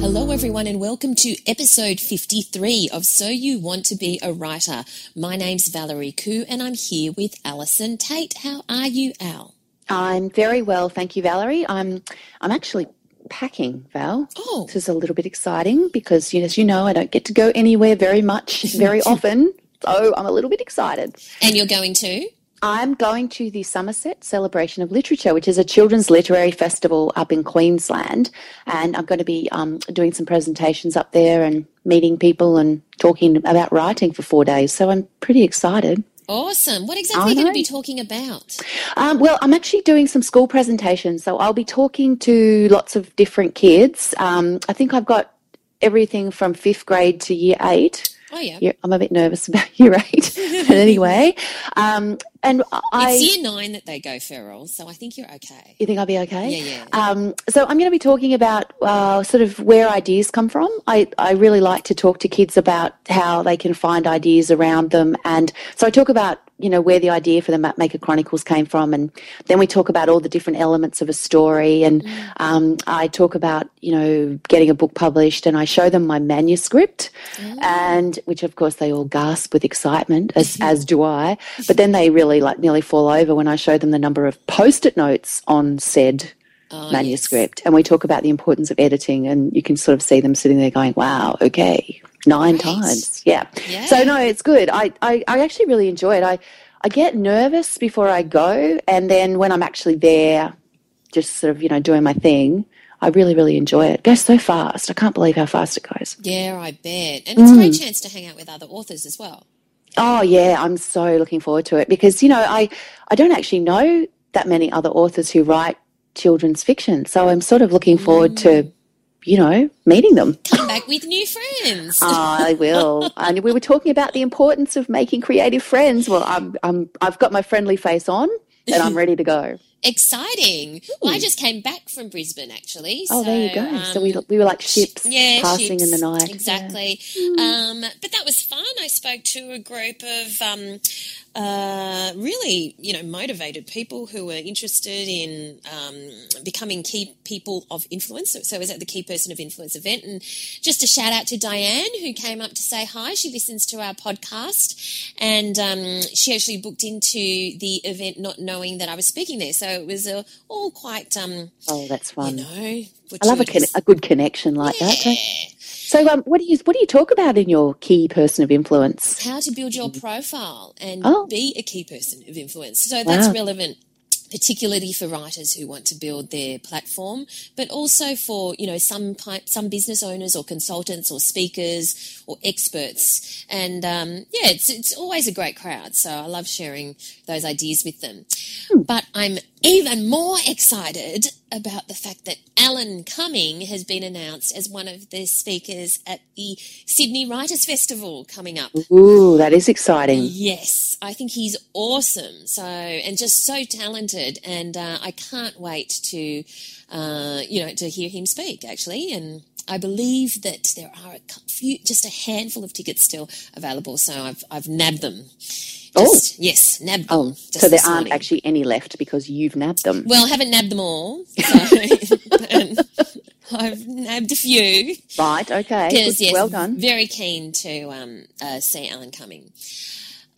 Hello, everyone, and welcome to episode 53 of So You Want to Be a Writer. My name's Valerie Khoo, and I'm here with Allison Tait. How are you, Al? I'm very well, thank you, Valerie. I'm I'm actually packing, Val. Oh. This is a little bit exciting because, you know, as you know, I don't get to go anywhere very much, very often. So I'm a little bit excited. And you're going to? I'm going to the Somerset Celebration of Literature, which is a children's literary festival up in Queensland. And I'm going to be um, doing some presentations up there and meeting people and talking about writing for four days. So I'm pretty excited. Awesome. What exactly are you going to be talking about? Um, well, I'm actually doing some school presentations. So I'll be talking to lots of different kids. Um, I think I've got everything from fifth grade to year eight. Oh, yeah. I'm a bit nervous about year eight. but anyway, um, and I. It's year nine that they go feral, so I think you're okay. You think I'll be okay? Yeah, yeah. Um, so I'm going to be talking about uh, sort of where ideas come from. I, I really like to talk to kids about how they can find ideas around them. And so I talk about, you know, where the idea for the Mapmaker Chronicles came from. And then we talk about all the different elements of a story. And um, I talk about, you know, getting a book published and I show them my manuscript. And which, of course, they all gasp with excitement, as, as do I. But then they really like nearly fall over when I show them the number of post it notes on said Oh, manuscript. And we talk about the importance of editing, and you can sort of see them sitting there going, wow, okay, nine Great. times. Yeah. Yeah. So, no, it's good. I, I, I actually really enjoy it. I, I get nervous before I go, and then when I'm actually there, just sort of, you know, doing my thing, I really, really enjoy it. It goes so fast. I can't believe how fast it goes. Yeah, I bet. And it's a Mm. great chance to hang out with other authors as well. Oh yeah, I'm so looking forward to it because you know I I don't actually know that many other authors who write children's fiction, so I'm sort of looking forward to mm. you know meeting them. Come back with new friends. I will. And we were talking about the importance of making creative friends. Well, I'm I'm I've got my friendly face on and I'm ready to go. Exciting. Well, I just came back from Brisbane actually. Oh, there you so, go. so we um, we were like ships yeah, passing ships, in the night. Exactly. Um, but that was fun. I spoke to a group of um, uh, really, you know, motivated people who were interested in um, becoming key people of influence. So, so I was at the Key Person of Influence event, and just a shout out to Diane who came up to say hi. She listens to our podcast, and um, she actually booked into the event not knowing that I was speaking there. So it was uh, all quite, um, Oh, that's fun. you know, I love a, con- a good connection like that. Yeah. So, um, what do you what do you talk about in your key person of influence? how to build your profile and Oh. be a key person of influence. So that's Wow. relevant particularly for writers who want to build their platform, but also for you know some some business owners or consultants or speakers or experts. And um, yeah, it's it's always a great crowd. So I love sharing those ideas with them. But I'm even more excited about the fact that Alan Cumming has been announced as one of the speakers at the Sydney Writers Festival coming up. Ooh, that is exciting. Yes, I think he's awesome. So and just so talented, and uh, I can't wait to, uh, you know, to hear him speak. Actually, and I believe that there are a few, just a handful of tickets still available. So I've I've nabbed them. Just, yes, nabbed them. Oh, so there aren't morning. actually any left because you've nabbed them. Well, I haven't nabbed them all. So I've nabbed a few. Right, okay. Good- yes, well done. Very keen to um, uh, see Alan Cumming.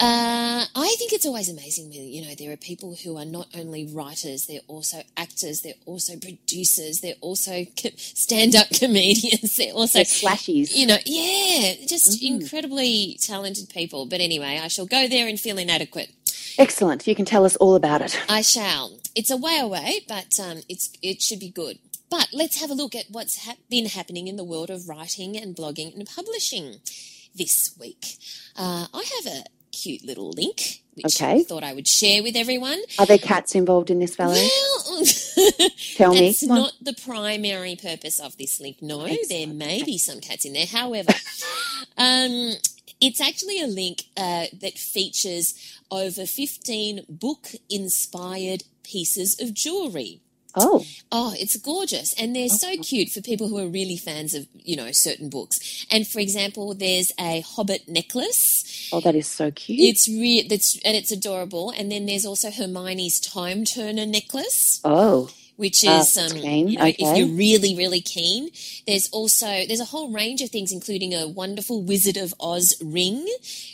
Uh, I think it's always amazing when you know there are people who are not only writers, they're also actors, they're also producers, they're also co- stand-up comedians, they're also They're slashies. you know, yeah, just Mm-hmm. incredibly talented people. But anyway, I shall go there and feel inadequate. Excellent. You can tell us all about it. I shall. It's a way away, but um, it's it should be good. But let's have a look at what's hap been happening in the world of writing and blogging and publishing this week. Uh, I have a cute little link which Okay. I thought I would share with everyone. Are there cats involved in this, Valerie? Well, Tell me. Come not the primary purpose of this link. No, there may be some cats in there. However, um, it's actually a link uh, that features over 15 book inspired pieces of jewelry. Oh, Oh, it's gorgeous. And they're so oh. cute for people who are really fans of, you know, certain books. And for example, there's a Hobbit necklace. oh, that is so cute. It's real. that's and it's adorable. And then there's also Hermione's time turner necklace oh, which Oh, is that's um, you know, if you're really really keen there's also there's a whole range of things including a wonderful wizard of oz ring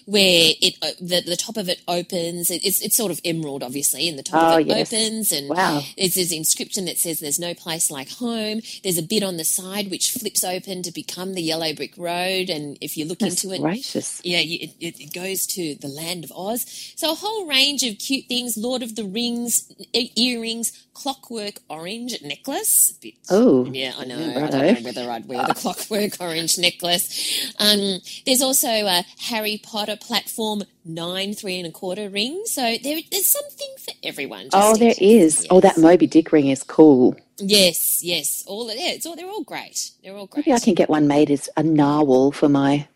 where it uh, the, the top of it opens it, it's, it's sort of emerald obviously and the top Oh, of it yes. opens and Wow. there's this inscription that says there's no place like home there's a bit on the side which flips open to become the yellow brick road and if you look that's into it gracious. yeah, it, it it goes to the land of Oz. So a whole range of cute things: Lord of the Rings earrings, clockwork orange necklace. Bit- Oh, yeah, I know. yeah, I don't know whether I'd wear the clockwork orange necklace. Um, there's also a Harry Potter platform nine three and a quarter ring. So there, there's something for everyone. just Oh, there is. Oh, that Moby Dick ring is cool. Yes, yes. All yeah, it's all they're all great. They're all great. Maybe I can get one made as a narwhal for my.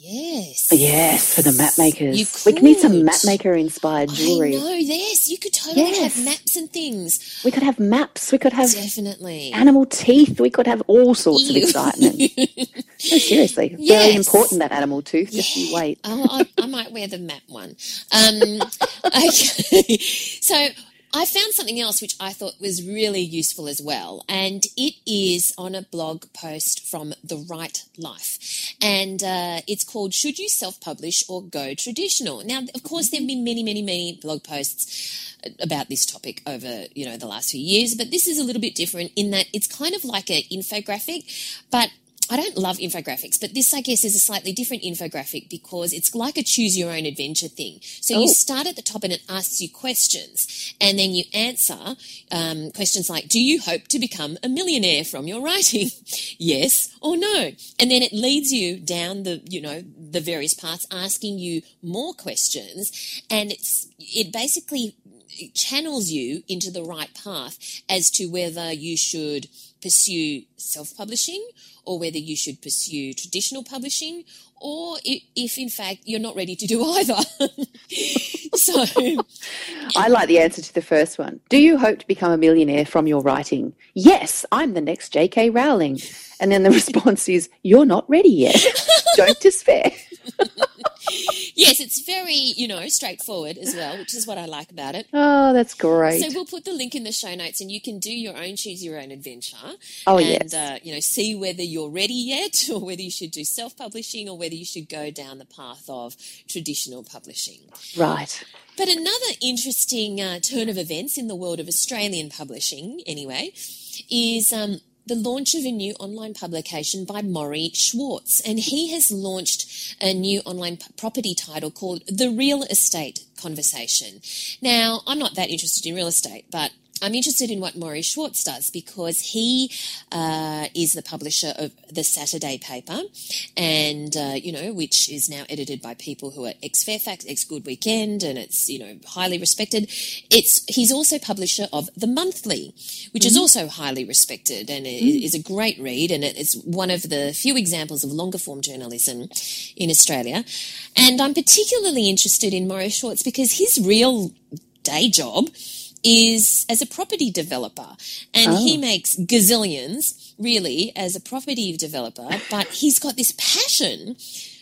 Yes. Yes, for the map makers. You We could need some could. map maker inspired jewelry. I know, yes. You could totally Yes. have maps and things. We could have maps. We could have Definitely. animal teeth. We could have all sorts of excitement. No, seriously. Very important, that animal tooth. Just you wait. Oh, I, I might wear the map one. Um, okay. So I found something else which I thought was really useful as well, and it is on a blog post from The Write Life, and uh, it's called "Should You Self-Publish or Go Traditional?" Now, of course, there have been many, many, many blog posts about this topic over you know the last few years, but this is a little bit different in that it's kind of like an infographic, but I don't love infographics, but this, I guess, is a slightly different infographic because it's like a choose your own adventure thing. So Oh. you start at the top and it asks you questions, and then you answer um, questions like, Do you hope to become a millionaire from your writing? yes or no? And then it leads you down the, you know, the various parts, asking you more questions, and it's it basically channels you into the right path as to whether you should pursue self-publishing or whether you should pursue traditional publishing or if in fact you're not ready to do either. so I like the answer to the first one. Do you hope to become a millionaire from your writing? Yes, I'm the next J.K. Rowling. And then the response is, You're not ready yet. Don't despair. yes, it's very, you know, straightforward as well, which is what I like about it. Oh, that's great. So we'll put the link in the show notes, and you can do your own choose your own adventure. Oh, and, yes. uh, you know, see whether you're ready yet, or whether you should do self-publishing, or whether you should go down the path of traditional publishing. right. But another interesting uh, turn of events in the world of Australian publishing, anyway, is um, the launch of a new online publication by Morry Schwartz. And he has launched a new online property title called The Real Estate Conversation. Now, I'm not that interested in real estate, but I'm interested in what Morry Schwartz does because he uh, is the publisher of the Saturday paper, and uh, you know, which is now edited by people who are ex Fairfax, ex Good Weekend, and it's you know highly respected. It's he's also publisher of the Monthly, which is also highly respected and is a great read, and it's one of the few examples of longer form journalism in Australia. And I'm particularly interested in Morry Schwartz because his real day job is as a property developer. And he makes gazillions, really, as a property developer, but he's got this passion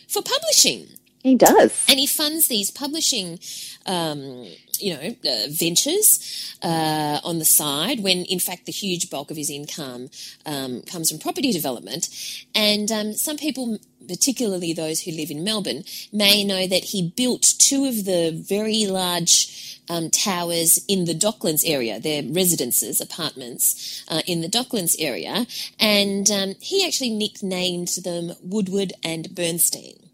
for publishing. He does. And he funds these publishing um, you know, uh, ventures uh, on the side when in fact the huge bulk of his income um, comes from property development. And um, some people, particularly those who live in Melbourne, may know that he built two of the very large um, towers in the Docklands area. They're residences, apartments uh, in the Docklands area. And um, he actually nicknamed them Woodward and Bernstein.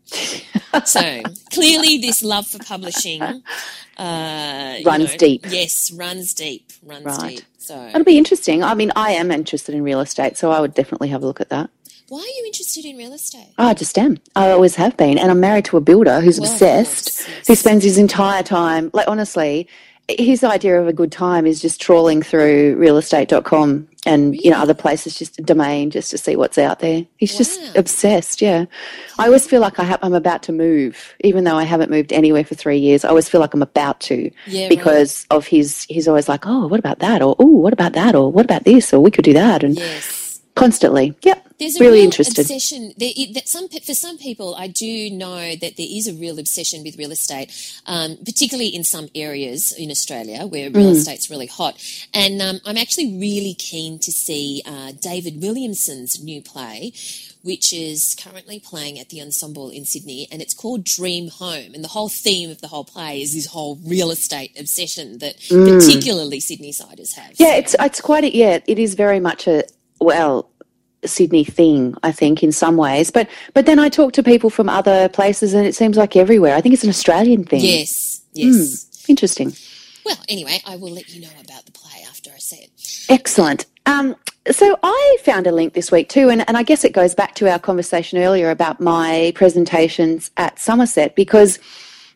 So clearly, this love for publishing uh, Runs know, deep. Yes, runs deep. Runs Right. deep. So, It'll be interesting. I mean, I am interested in real estate, so I would definitely have a look at that. why are you interested in real estate? Oh, I just am. I always have been. And I'm married to a builder who's Well, obsessed, course, yes. who spends his entire time, like, honestly, his idea of a good time is just trawling through realestate.com and, you know, other places, just domain, just to see what's out there. He's just obsessed, yeah. I always feel like I ha- I'm about to move, even though I haven't moved anywhere for three years. I always feel like I'm about to Yeah, right. because of his, he's always like, oh, what about that? Or, oh, what about that? Or what about this? Or we could do that. And Yes. constantly, yep. There's a really real interested. obsession. There, that some for some people, I do know that there is a real obsession with real estate, um, particularly in some areas in Australia where real Mm. estate's really hot. And um, I'm actually really keen to see uh, David Williamson's new play. Which is currently playing at the Ensemble in Sydney, and it's called Dream Home. And the whole theme of the whole play is this whole real estate obsession that particularly Sydney siders have. Mm. Yeah, it's it's quite a yeah. It is very much a well Sydney thing, I think, in some ways. But but then I talk to people from other places, and it seems like everywhere. I think it's an Australian thing. yes, yes. interesting, Well, anyway, I will let you know about the play after I see it. excellent. Um, so I found a link this week too, and, and I guess it goes back to our conversation earlier about my presentations at Somerset because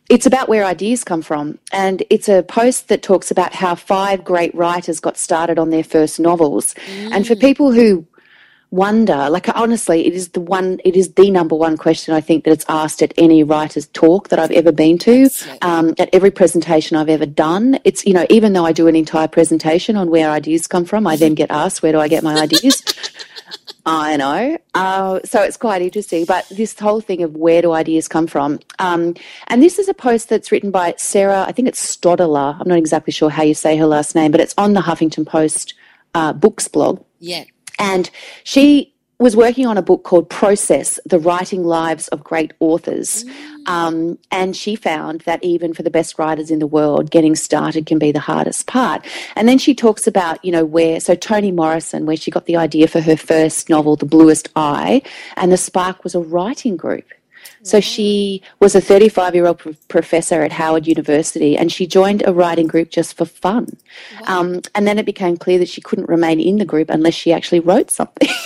it's about where ideas come from. And it's a post that talks about how five great writers got started on their first novels. And for people who wonder, like honestly, it is the one, it is the number one question I think that it's asked at any writer's talk that I've ever been to, um, at every presentation I've ever done. It's, you know, even though I do an entire presentation on where ideas come from, I then get asked, where do I get my ideas? I know. Uh, so it's quite interesting. But this whole thing of where do ideas come from? Um, and this is a post that's written by Sarah, I think it's Stodola. I'm not exactly sure how you say her last name, but it's on the Huffington Post uh, books blog. Yeah. And she was working on a book called Process The Writing Lives of Great Authors. Um, and she found that even for the best writers in the world, getting started can be the hardest part. And then she talks about, you know, where, so Toni Morrison, where she got the idea for her first novel, The Bluest Eye, and the spark was a writing group. So she was a 35 year old professor at Howard University and she joined a writing group just for fun. Um, and then it became clear that she couldn't remain in the group unless she actually wrote something.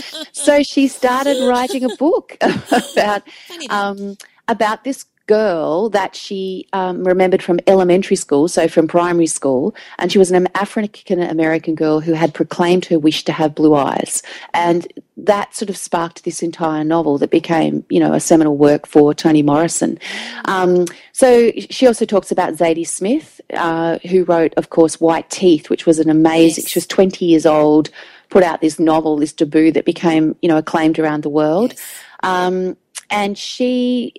so she started writing a book about um, about this girl that she um, remembered from elementary school, so from primary school, and she was an African American girl who had proclaimed her wish to have blue eyes, and that sort of sparked this entire novel that became, you know, a seminal work for Toni Morrison. Um, so she also talks about Zadie Smith, uh, who wrote, of course, White Teeth, which was an amazing. Yes. She was twenty years old, put out this novel, this debut that became, you know, acclaimed around the world. Um, and she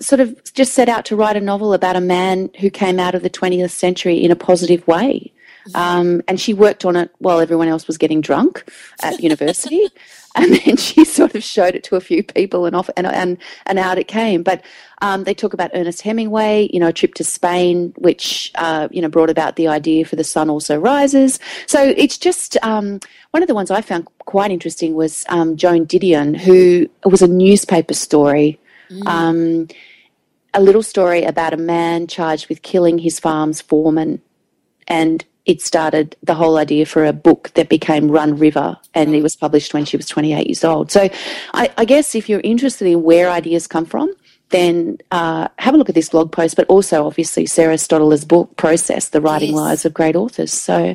sort of just set out to write a novel about a man who came out of the 20th century in a positive way. Um, and she worked on it while everyone else was getting drunk at university. and then she sort of showed it to a few people and off and and, and out it came. But um, they talk about Ernest Hemingway, you know, a trip to Spain, which uh, you know brought about the idea for the sun also rises. So it's just um, one of the ones I found quite interesting was um, Joan Didion, who was a newspaper story. Um, a little story about a man charged with killing his farm's foreman. And it started the whole idea for a book that became Run River, and it was published when she was 28 years old. So I, I guess if you're interested in where ideas come from, then uh, have a look at this blog post, but also obviously Sarah Stodola's book, Process, The Writing Yes. Lives of Great Authors. So,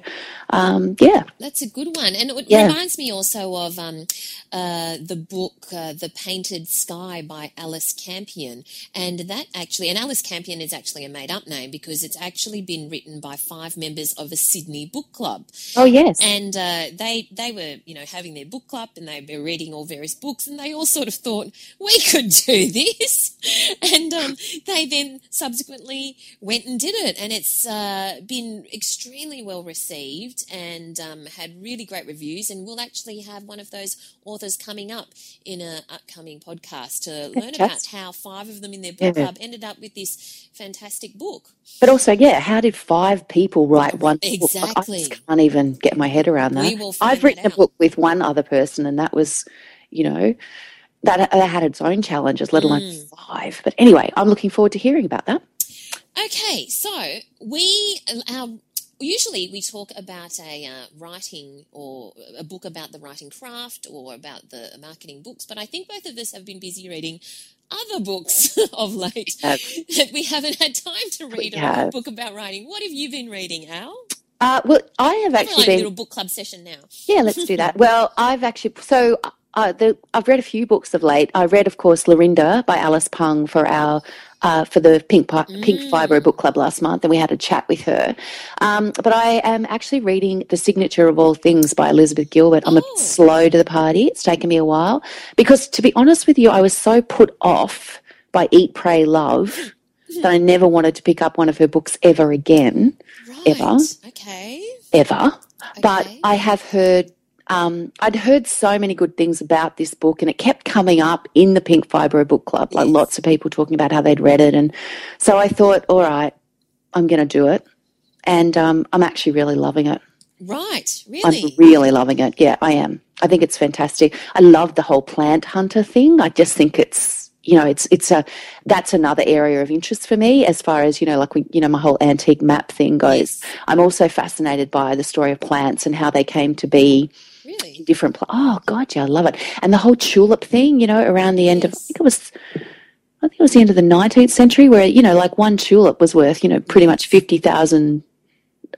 um, yeah. That's a good one, and it Yeah. reminds me also of um, uh, the book uh, "The Painted Sky" by Alice Campion, and that actually, and Alice Campion is actually a made-up name because it's actually been written by five members of a Sydney book club, Oh, yes. and uh, they they were you know having their book club and they were reading all various books, and they all sort of thought we could do this, and um, they then subsequently went and did it, and it's uh, been extremely well received and um, had really great reviews. And we'll actually have one of those authors coming up in an upcoming podcast to learn about how five of them in their book Yeah. club ended up with this fantastic book. But also, yeah, how did five people write one book? Exactly. I just can't even get my head around that. We will find I've written a book with one other person, and that was, you know, that, that had its own challenges, let alone Mm. five. But anyway, I'm looking forward to hearing about that. Okay, so we our usually we talk about a uh, writing or a book about the writing craft or about the marketing books, but I think both of us have been busy reading other books of late have. that we haven't had time to read a book about writing. What have you been reading, Al? Uh, well, I have actually like a little book club session now. Yeah, let's do that. Well, I've actually so uh, the, I've read a few books of late. I read, of course, Laurinda by Alice Pung for our uh, for the Pink Pi- Pink Fibro Book Club last month, and we had a chat with her. Um, but I am actually reading The Signature of All Things by Elizabeth Gilbert. I'm a Oh. slow to the party. It's taken me a while because, to be honest with you, I was so put off by Eat, Pray, Love that I never wanted to pick up one of her books ever again Right. Ever. Okay. ever. But I have heard, um, I'd heard so many good things about this book, and it kept coming up in the Pink Fibro Book Club, like Yes. lots of people talking about how they'd read it. And so I thought, all right, I'm going to do it. And um, I'm actually really loving it. Right. I'm Really. really loving it. Yeah, I am. I think it's fantastic. I love the whole plant hunter thing. I just think it's you know it's it's a that's another area of interest for me as far as you know like we, you know my whole antique map thing goes. Yes. I'm also fascinated by the story of plants and how they came to be Really. different. Pl- oh God, yeah, I love it. And the whole tulip thing, you know, around the end of I think it was. I think it was the end of the 19th century, where you know, like one tulip was worth, you know, pretty much fifty thousand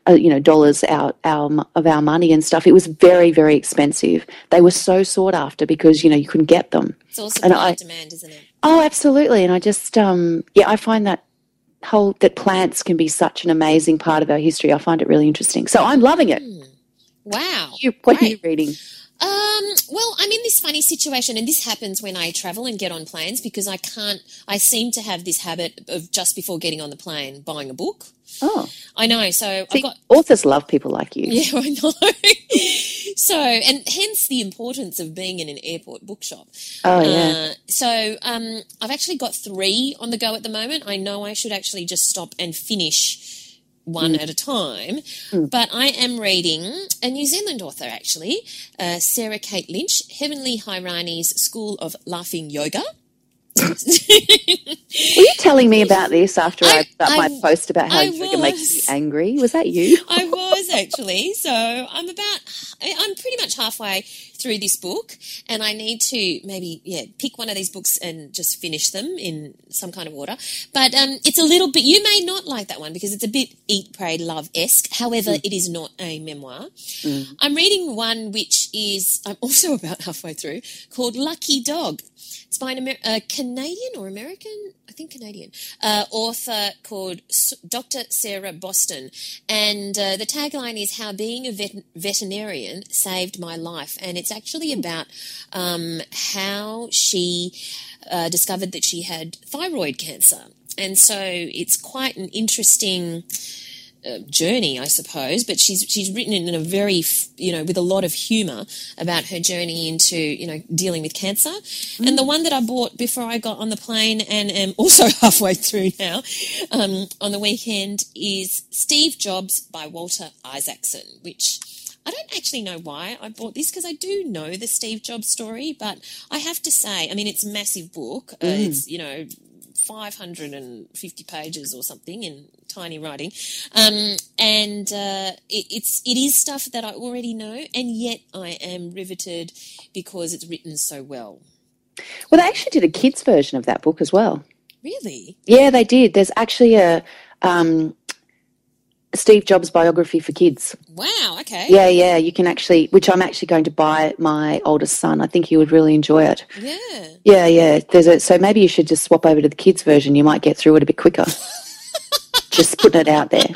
uh, you know dollars out our of our money and stuff. It was very very expensive. They were so sought after because you know you couldn't get them. It's also And I- demand, isn't it? Oh, absolutely. And I just um yeah, I find that whole that plants can be such an amazing part of our history. I find it really interesting. So I'm loving it. Wow. You, what are you reading? Um, well, I'm in this funny situation, and this happens when I travel and get on planes because I can't. I seem to have this habit of just before getting on the plane buying a book. Oh, I know, so see, I've got. authors love people like you. Yeah, I know. so, and hence the importance of being in an airport bookshop. Oh yeah. Uh, so, um, I've actually got three on the go at the moment. I know I should actually just stop and finish one Mm. at a time, but I am reading a New Zealand author, actually, uh, Sarah Kate Lynch, Heavenly Hirani's School of Laughing Yoga. Were you telling me about this after I, I- put up my post about how I yoga makes you angry? Was that you? I was actually. So I'm about, I- I'm pretty much halfway through this book, and I need to maybe, yeah, pick one of these books and just finish them in some kind of order. But um, it's a little bit, you may not like that one because it's a bit Eat, Pray, Love esque. However, it is not a memoir. I'm reading one which is, I'm also about halfway through, called Lucky Dog. It's by an Amer- a Canadian or American, I think Canadian, uh, author called Dr. Sarah Boston. And uh, the tagline is How Being a vet- Veterinarian Saved My Life. And it's actually about um, how she uh, discovered that she had thyroid cancer. And so it's quite an interesting uh, journey, I suppose. But she's she's written it in a very you know with a lot of humour about her journey into you know dealing with cancer. And the one that I bought before I got on the plane and am also halfway through now um, on the weekend is Steve Jobs by Walter Isaacson, which. I don't actually know why I bought this because I do know the Steve Jobs story, but I have to say, I mean, it's a massive book. Uh, It's, you know, 550 pages or something in tiny writing. Um, and uh, it, it's, it is stuff that I already know, and yet I am riveted because it's written so well. Well, they actually did a kids version of that book as well. Really? Yeah, they did. There's actually a um, Steve Jobs biography for kids. Wow, okay. Yeah, yeah. You can actually, which I'm actually going to buy my oldest son. I think he would really enjoy it. Yeah. Yeah, yeah. There's a so maybe you should just swap over to the kids version. You might get through it a bit quicker. just putting it out there.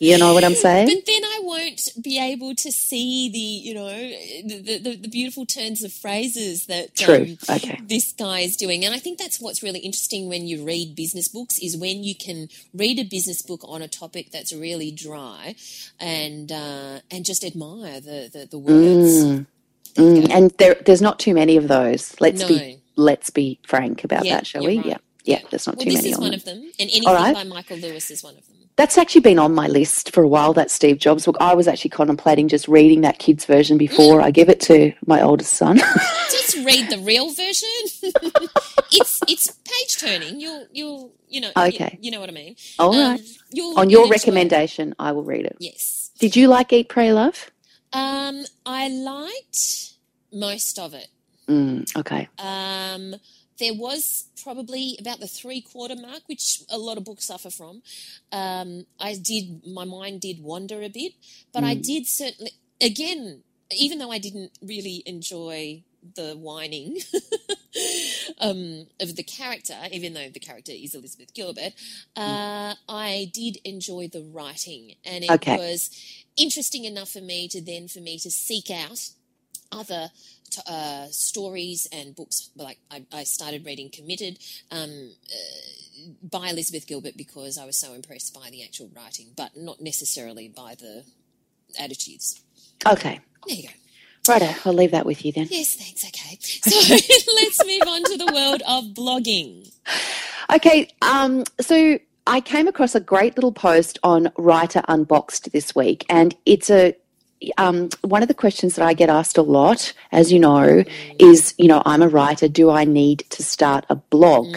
You know what I'm saying? But then I won't be able to see the, you know, the, the, the beautiful turns of phrases that True. Um, okay. this guy is doing. And I think that's what's really interesting when you read business books is when you can read a business book on a topic that's really dry and uh, and just admire the, the, the words. Mm. Mm. And there, there's not too many of those. Let's No. be let's be frank about Yeah, that, shall we? right. Yeah. Yeah, there's not Well, too this many is on one them. of them, and anything right. by Michael Lewis is one of them. That's actually been on my list for a while, that Steve Jobs book. I was actually contemplating just reading that kid's version before I give it to my oldest son. Just read the real version. it's it's page turning. You'll you'll you know Okay. You, know what I mean. All Um, right. on your enjoy it. recommendation, I will read it. Yes. Did you like Eat, Pray, Love? Um, I liked most of it. Mm, okay. Um, there was probably about the three quarter mark, which a lot of books suffer from. Um, I did, my mind did wander a bit, but I did certainly, again, even though I didn't really enjoy the whining um, of the character, even though the character is Elizabeth Gilbert, uh, I did enjoy the writing, and it Okay. was interesting enough for me to then for me to seek out other t- uh, stories and books. Like I, I started reading Committed um, uh, by Elizabeth Gilbert because I was so impressed by the actual writing, but not necessarily by the attitudes. Okay. There you go. Righto, I'll leave that with you then. Yes, thanks. Okay, so let's move on to the world of blogging. Okay, um, so I came across a great little post on Writer Unboxed this week, and it's a um, one of the questions that I get asked a lot, as you know, is you know I'm a writer. Do I need to start a blog?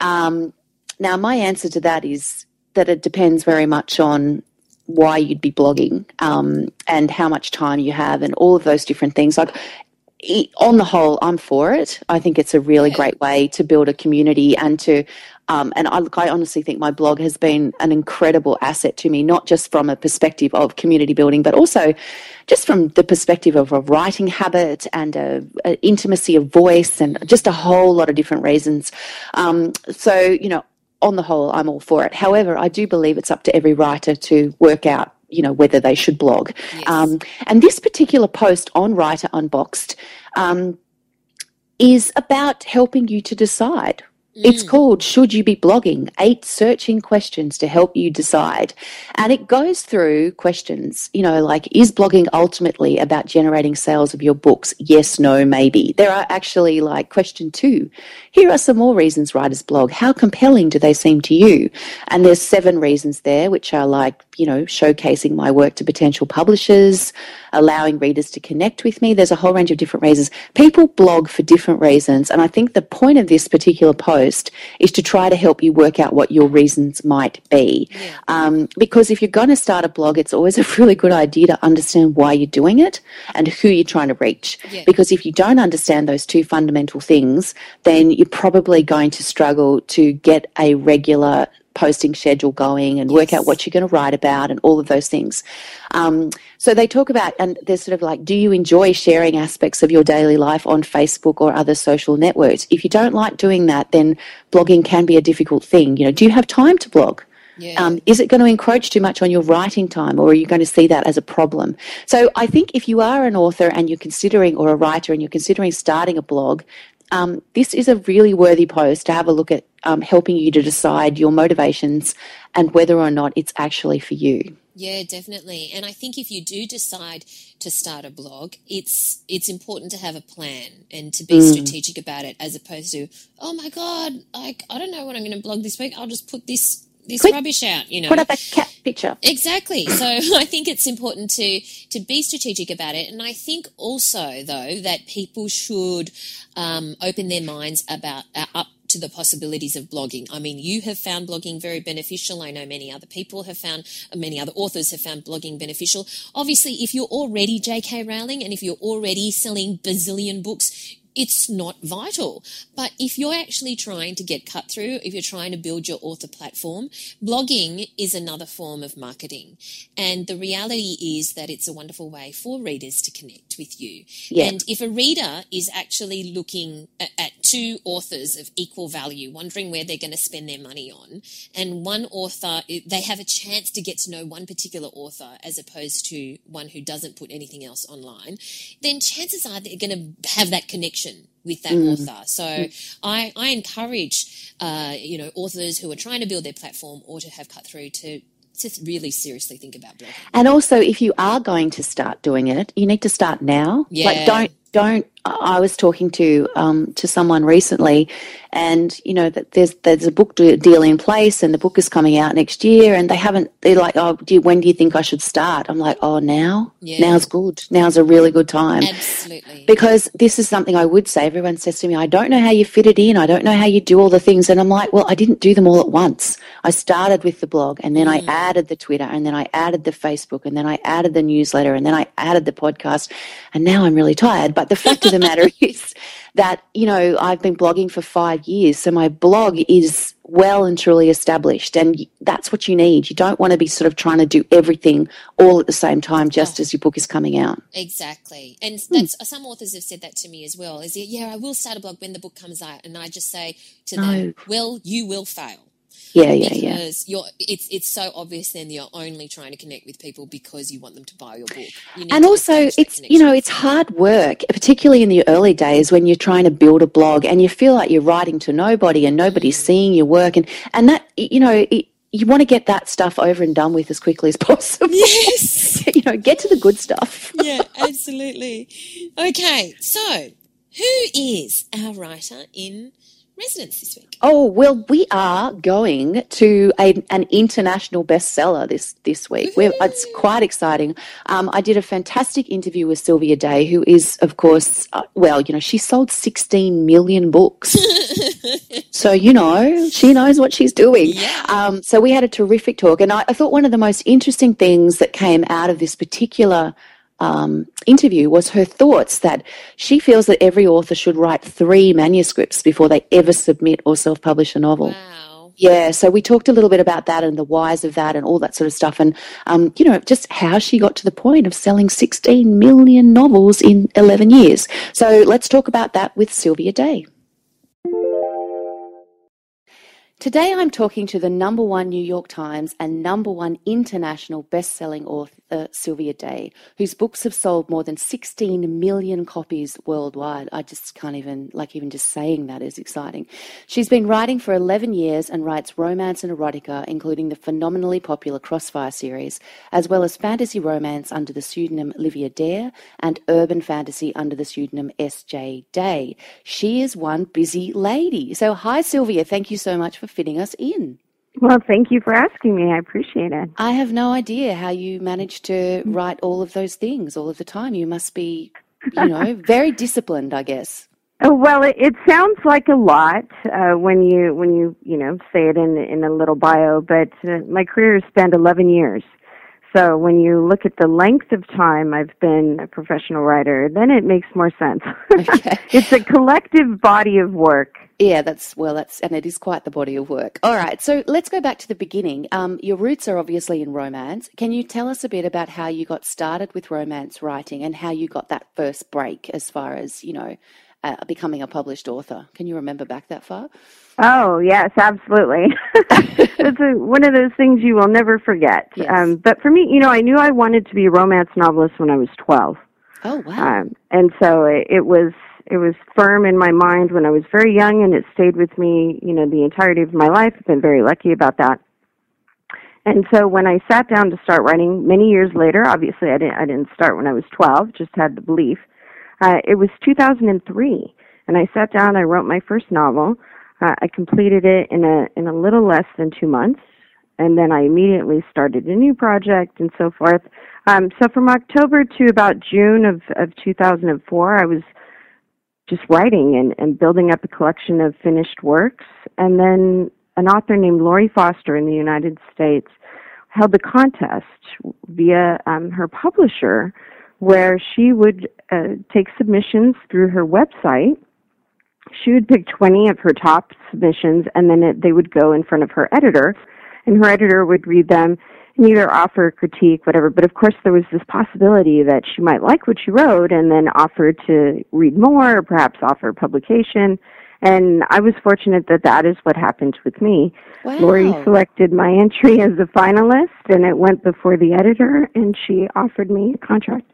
Um, now, my answer to that is that it depends very much on why you'd be blogging um, and how much time you have and all of those different things. Like on the whole, I'm for it. I think it's a really great way to build a community and to, um, and I, look, I honestly think my blog has been an incredible asset to me, not just from a perspective of community building, but also just from the perspective of a writing habit and a, a intimacy of voice and just a whole lot of different reasons. Um, so, you know, on the whole, I'm all for it. However, I do believe it's up to every writer to work out, you know, whether they should blog. Um, and this particular post on Writer Unboxed um, is about helping you to decide. It's mm. called Should You Be Blogging? Eight Searching Questions to Help You Decide. And it goes through questions, you know, like is blogging ultimately about generating sales of your books? Yes, no, maybe. There are actually like question two. Here are some more reasons writers blog. How compelling do they seem to you? And there's seven reasons there, which are like, you know, showcasing my work to potential publishers, allowing readers to connect with me. There's a whole range of different reasons. People blog for different reasons. And I think the point of this particular post is to try to help you work out what your reasons might be. Um, because if you're going to start a blog, it's always a really good idea to understand why you're doing it and who you're trying to reach. Yeah. Because if you don't understand those two fundamental things, then you're probably going to struggle to get a regular posting schedule going and work out what you're going to write about and all of those things. Um, so they talk about, and they're sort of like, do you enjoy sharing aspects of your daily life on Facebook or other social networks? If you don't like doing that, then blogging can be a difficult thing. You know, do you have time to blog? Yeah. Um, is it going to encroach too much on your writing time, or are you going to see that as a problem? So I think if you are an author and you're considering, or a writer and you're considering starting a blog, um, this is a really worthy post to have a look at um, helping you to decide your motivations and whether or not it's actually for you. Yeah, definitely. And I think if you do decide to start a blog, it's it's important to have a plan and to be Mm. strategic about it, as opposed to, oh my god, like I don't know what I'm going to blog this week. I'll just put this this Quick, rubbish out. You know, Put up a cat picture. Exactly. So I think it's important to to be strategic about it, and I think also though that people should um, open their minds about uh, up to the possibilities of blogging. I mean, you have found blogging very beneficial. I know many other people have found, many other authors have found blogging beneficial. Obviously, if you're already J.K. Rowling and if you're already selling bazillion books, it's not vital. But if you're actually trying to get cut through, if you're trying to build your author platform, blogging is another form of marketing. And the reality is that it's a wonderful way for readers to connect with you. Yeah. And if a reader is actually looking at, at two authors of equal value wondering where they're going to spend their money on, and one author, they have a chance to get to know one particular author as opposed to one who doesn't put anything else online, then chances are they're going to have that connection with that mm. author. So mm. I, I encourage, uh, you know, authors who are trying to build their platform or to have cut through to to really seriously think about blogging. And also, if you are going to start doing it, you need to start now. Yeah. Like, don't don't I was talking to um, to someone recently, and you know that there's there's a book deal in place, and the book is coming out next year, and they haven't. They're like, oh, do you, when do you think I should start? I'm like, oh, now. Yeah. Now's good. Now's a really good time. Absolutely. Because this is something I would say. Everyone says to me, I don't know how you fit it in. I don't know how you do all the things, and I'm like, well, I didn't do them all at once. I started with the blog, and then mm. I added the Twitter, and then I added the Facebook, and then I added the newsletter, and then I added the podcast, and now I'm really tired. But the fact of the matter is that, you know, I've been blogging for five years. So my blog is well and truly established. And that's what you need. You don't want to be sort of trying to do everything all at the same time just oh. as your book is coming out. Exactly. And hmm. that's some authors have said that to me as well. Is yeah, I will start a blog when the book comes out. And I just say to them, well, you will fail yeah, yeah, yeah. Because you're, it's it's so obvious then you're only trying to connect with people because you want them to buy your book. You and also, it's you know, it's hard work, particularly in the early days when you're trying to build a blog and you feel like you're writing to nobody and nobody's mm. seeing your work, and and that you know. It, you want to get that stuff over and done with as quickly as possible. Yes. you know, get to the good stuff. yeah, absolutely. Okay, so who is our writer in residence this week? Oh well, we are going to a, an international bestseller this this week. it's quite exciting. Um, I did a fantastic interview with Sylvia Day, who is, of course, uh, well, you know, she sold 16 million books, so you know she knows what she's doing. Yeah. Um, so we had a terrific talk, and I, I thought one of the most interesting things that came out of this particular um, interview was her thoughts that she feels that every author should write three manuscripts before they ever submit or self publish a novel. Wow. Yeah, so we talked a little bit about that and the whys of that and all that sort of stuff, and um, you know, just how she got to the point of selling 16 million novels in 11 years. So let's talk about that with Sylvia Day. Today I'm talking to the number one New York Times and number one international best-selling author Sylvia Day, whose books have sold more than 16 million copies worldwide. I just can't even, like even just saying that is exciting. She's been writing for 11 years and writes romance and erotica, including the phenomenally popular Crossfire series, as well as fantasy romance under the pseudonym Livia Dare and urban fantasy under the pseudonym S.J. Day. She is one busy lady. So hi Sylvia, thank you so much for fitting us in. Well, thank you for asking me. I appreciate it. I have no idea how you manage to write all of those things all of the time. You must be, you know, very disciplined, I guess. Oh, well, it, it sounds like a lot uh, when you when you you know say it in in a little bio. But uh, my career has spanned 11 years, so when you look at the length of time I've been a professional writer, then it makes more sense. Okay. it's a collective body of work. Yeah, that's well, that's and it is quite the body of work. All right, so let's go back to the beginning. Um, your roots are obviously in romance. Can you tell us a bit about how you got started with romance writing and how you got that first break as far as you know uh, becoming a published author? Can you remember back that far? Oh yes, absolutely. it's a, one of those things you will never forget. Yes. Um, but for me, you know, I knew I wanted to be a romance novelist when I was twelve. Oh wow! Um, and so it, it was it was firm in my mind when I was very young, and it stayed with me, you know, the entirety of my life. I've been very lucky about that. And so when I sat down to start writing many years later, obviously I didn't I didn't start when I was 12, just had the belief. Uh, it was 2003, and I sat down. I wrote my first novel. Uh, I completed it in a in a little less than two months, and then I immediately started a new project and so forth. Um, so from October to about June of of 2004, I was just writing and, and building up a collection of finished works. And then an author named Lori Foster in the United States held a contest via um, her publisher where she would uh, take submissions through her website. She would pick 20 of her top submissions and then it, they would go in front of her editor and her editor would read them and either offer critique, whatever. But of course, there was this possibility that she might like what she wrote and then offer to read more, or perhaps offer publication. And I was fortunate that that is what happened with me. Wow. Lori selected my entry as a finalist, and it went before the editor, and she offered me a contract.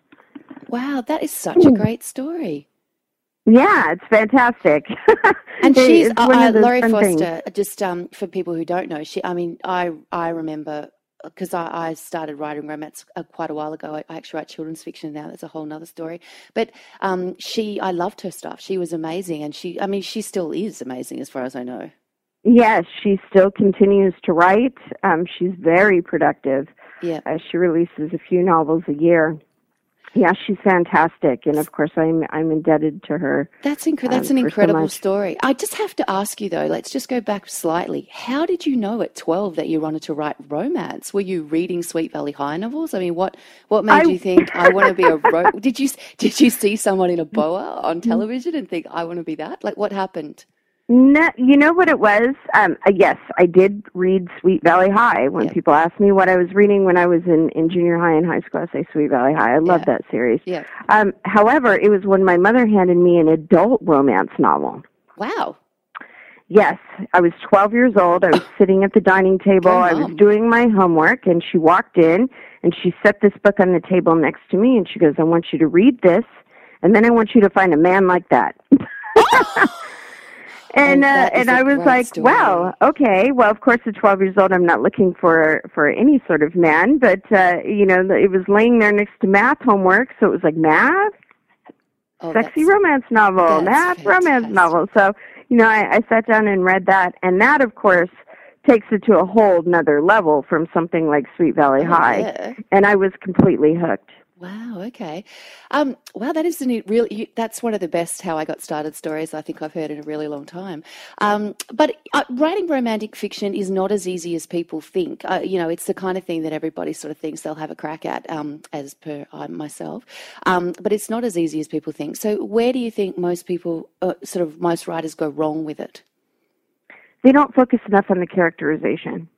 Wow, that is such a great story. Yeah, it's fantastic. And she's uh, uh, Lori fun things. Foster. Just um, for people who don't know, she. I mean, I I remember because I, I started writing romance uh, quite a while ago. I, I actually write children's fiction now. That's a whole other story. But um, she, I loved her stuff. She was amazing, and she. I mean, she still is amazing as far as I know. Yes, she still continues to write. Um, she's very productive. Yeah. Uh, she releases a few novels a year. Yeah, she's fantastic, and of course, I'm I'm indebted to her. That's That's um, an for so incredible story. I just have to ask you though. Let's just go back slightly. How did you know at twelve that you wanted to write romance? Were you reading Sweet Valley High novels? I mean, what what made I- you think I want to be a ro- did you did you see someone in a boa on television and think I want to be that? Like, what happened? No, you know what it was? Um, uh, yes, I did read Sweet Valley High. When Yeah. people ask me what I was reading when I was in, in junior high and high school, I say Sweet Valley High. I love Yeah. that series. Yeah. Um, however, it was when my mother handed me an adult romance novel. Wow. Yes, I was 12 years old. I was sitting at the dining table. I was doing my homework, and she walked in and she set this book on the table next to me, and she goes, "I want you to read this, and then I want you to find a man like that." and Oh, uh, and I was like, story. "Wow, okay. Well, of course, at 12 years old, I'm not looking for for any sort of man, but uh, you know, it was laying there next to math homework, so it was like math." Oh, sexy romance novel, math romance novel. So, you know, I, I sat down and read that, and that, of course, takes it to a whole nother level from something like Sweet Valley Oh, High. yeah. And I was completely hooked. Wow. Okay. Um, wow, that is a really. That's one of the best "How I Got Started" stories I think I've heard in a really long time. Um, but uh, writing romantic fiction is not as easy as people think. Uh, you know, it's the kind of thing that everybody sort of thinks they'll have a crack at, um, as per I myself. Um, but it's not as easy as people think. So, where do you think most people, uh, sort of, most writers go wrong with it? They don't focus enough on the characterization.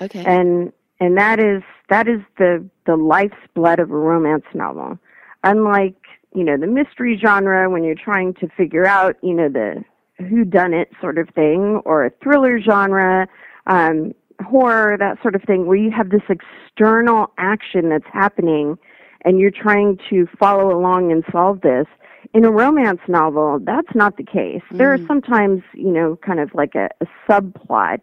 Okay. and and that is that is the the life's blood of a romance novel. Unlike you know the mystery genre when you're trying to figure out you know the who done it sort of thing or a thriller genre um horror that sort of thing where you have this external action that's happening and you're trying to follow along and solve this in a romance novel that's not the case. There are sometimes you know kind of like a, a subplot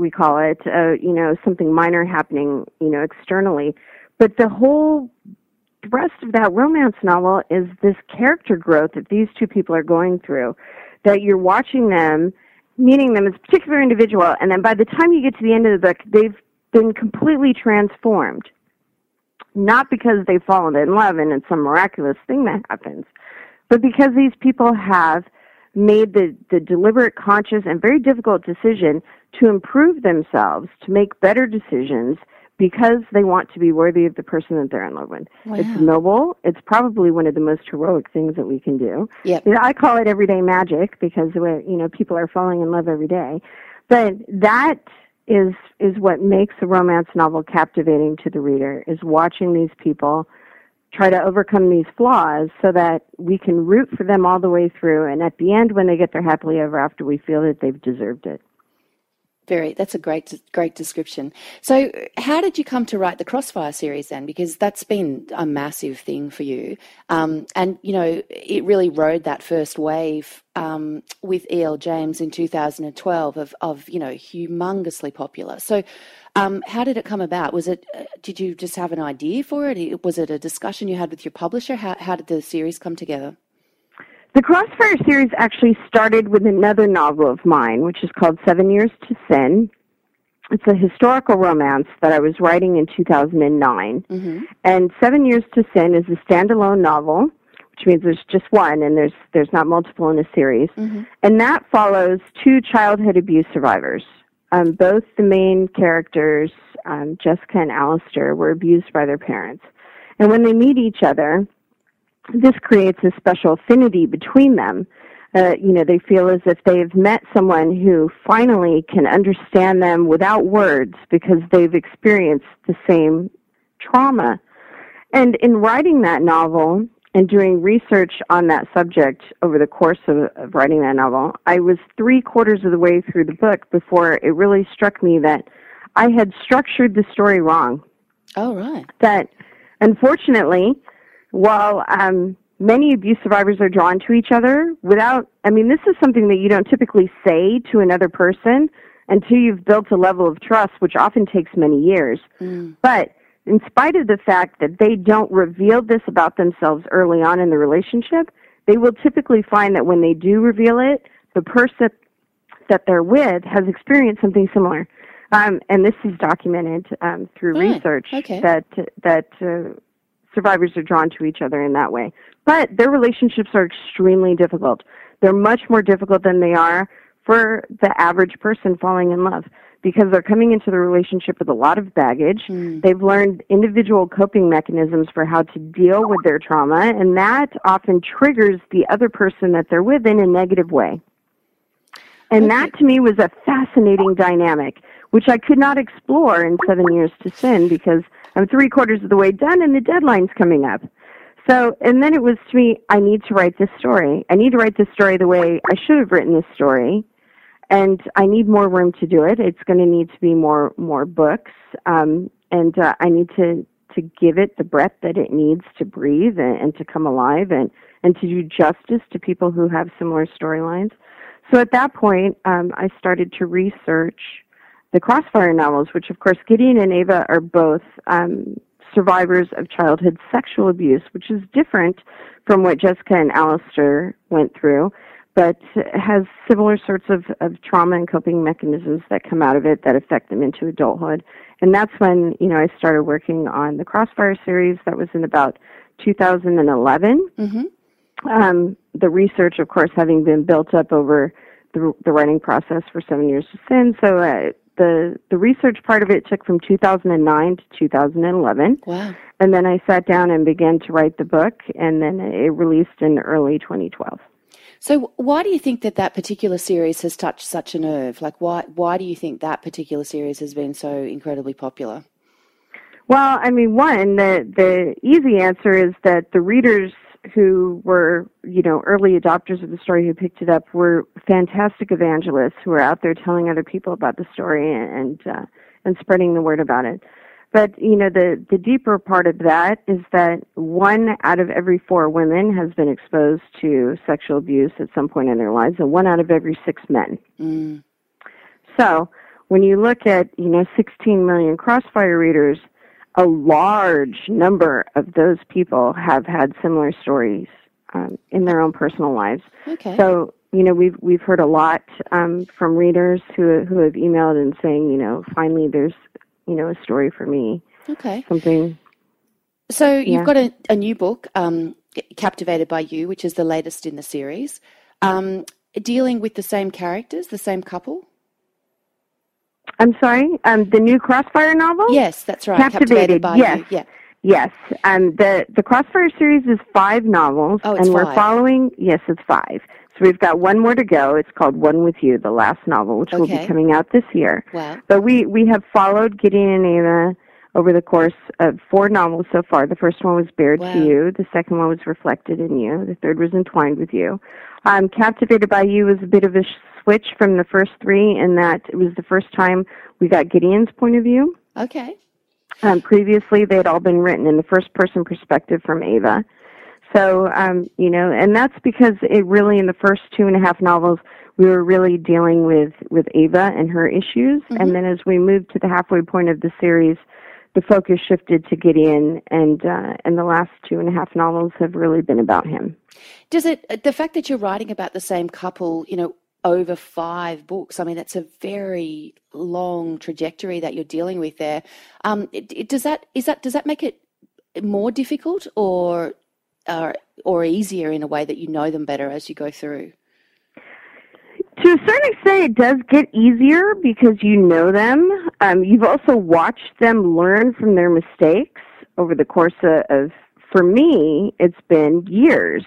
we call it, uh, you know, something minor happening, you know, externally. But the whole thrust of that romance novel is this character growth that these two people are going through, that you're watching them, meeting them as a particular individual, and then by the time you get to the end of the book, they've been completely transformed. Not because they've fallen in love and it's some miraculous thing that happens, but because these people have made the, the deliberate, conscious, and very difficult decision to improve themselves, to make better decisions because they want to be worthy of the person that they're in love with. It's noble. It's probably one of the most heroic things that we can do. Yep. You know, I call it everyday magic because we're, you know people are falling in love every day. But that is is what makes a romance novel captivating to the reader is watching these people try to overcome these flaws so that we can root for them all the way through and at the end when they get their happily ever after we feel that they've deserved it. Very. That's a great, great description. So, how did you come to write the Crossfire series then? Because that's been a massive thing for you, um, and you know it really rode that first wave um, with E.L. James in 2012 of, of you know humongously popular. So, um, how did it come about? Was it? Uh, did you just have an idea for it? Was it a discussion you had with your publisher? How, how did the series come together? The Crossfire series actually started with another novel of mine, which is called Seven Years to Sin. It's a historical romance that I was writing in 2009. Mm-hmm. And Seven Years to Sin is a standalone novel, which means there's just one and there's there's not multiple in a series. Mm-hmm. And that follows two childhood abuse survivors. Um, both the main characters, um, Jessica and Alistair, were abused by their parents. And when they meet each other, this creates a special affinity between them. Uh, you know, they feel as if they've met someone who finally can understand them without words because they've experienced the same trauma. And in writing that novel, and doing research on that subject over the course of, of writing that novel, I was three quarters of the way through the book before it really struck me that I had structured the story wrong. Oh, right. That unfortunately, while um, many abuse survivors are drawn to each other without, I mean, this is something that you don't typically say to another person until you've built a level of trust, which often takes many years. Mm. But in spite of the fact that they don't reveal this about themselves early on in the relationship, they will typically find that when they do reveal it, the person that they're with has experienced something similar. Um, and this is documented um, through Oh, research okay. that that uh, survivors are drawn to each other in that way. But their relationships are extremely difficult. They're much more difficult than they are for the average person falling in love because they're coming into the relationship with a lot of baggage. Hmm. They've learned individual coping mechanisms for how to deal with their trauma, and that often triggers the other person that they're with in a negative way. And that to me was a fascinating dynamic, which I could not explore in Seven Years to Sin because I'm three quarters of the way done and the deadline's coming up. So, and then it was to me, I need to write this story. I need to write this story the way I should have written this story. And I need more room to do it. It's going to need to be more, more books. Um, and, uh, I need to, to give it the breath that it needs to breathe and, and to come alive and, and to do justice to people who have similar storylines. So at that point, um, I started to research the Crossfire novels, which of course Gideon and Ava are both um, survivors of childhood sexual abuse, which is different from what Jessica and Alistair went through, but has similar sorts of, of trauma and coping mechanisms that come out of it that affect them into adulthood. And that's when, you know, I started working on the Crossfire series. That was in about 2011 hmm um, the research, of course, having been built up over the, the writing process for seven years to sin. So uh, the the research part of it took from 2009 to 2011, Wow. and then I sat down and began to write the book, and then it released in early 2012. So, why do you think that that particular series has touched such a nerve? Like, why why do you think that particular series has been so incredibly popular? Well, I mean, one the the easy answer is that the readers who were, you know, early adopters of the story who picked it up were fantastic evangelists who were out there telling other people about the story and uh, and spreading the word about it. But you know, the the deeper part of that is that one out of every four women has been exposed to sexual abuse at some point in their lives, and one out of every six men. Mm. So when you look at, you know, 16 million Crossfire readers, a large number of those people have had similar stories um, in their own personal lives. Okay. So you know we've we've heard a lot um, from readers who who have emailed and saying you know finally there's you know a story for me okay. something So you've got a, a new book, um, Captivated by You, which is the latest in the series, um, dealing with the same characters, the same couple. I'm sorry um, the new Crossfire novel Yes, that's right. Captivated, by yes. You. Yeah. Yes, um, the the Crossfire series is five novels, Oh, it's and we're five. following. Yes, it's five. So we've got one more to go. It's called One with You, the last novel, which will be coming out this year. Wow. But we we have followed Gideon and Ava over the course of four novels so far. The first one was Bared Wow. to You. The second one was Reflected in You. The third was Entwined with You. Um, Captivated by You was a bit of a switch from the first three in that it was the first time we got Gideon's point of view. Okay. Um, previously, they had all been written in the first person perspective from Ava. So, um, you know, and that's because it really, in the first two and a half novels, we were really dealing with, with Ava and her issues. And then as we moved to the halfway point of the series, the focus shifted to Gideon, and uh, and the last two and a half novels have really been about him. Does it the fact that you're writing about the same couple, you know, over five books? I mean, that's a very long trajectory that you're dealing with there. Um, it, it- does that is that does that make it more difficult or uh, or easier in a way that you know them better as you go through? To a certain extent, it does get easier because you know them. Um, you've also watched them learn from their mistakes over the course of, of, for me, it's been years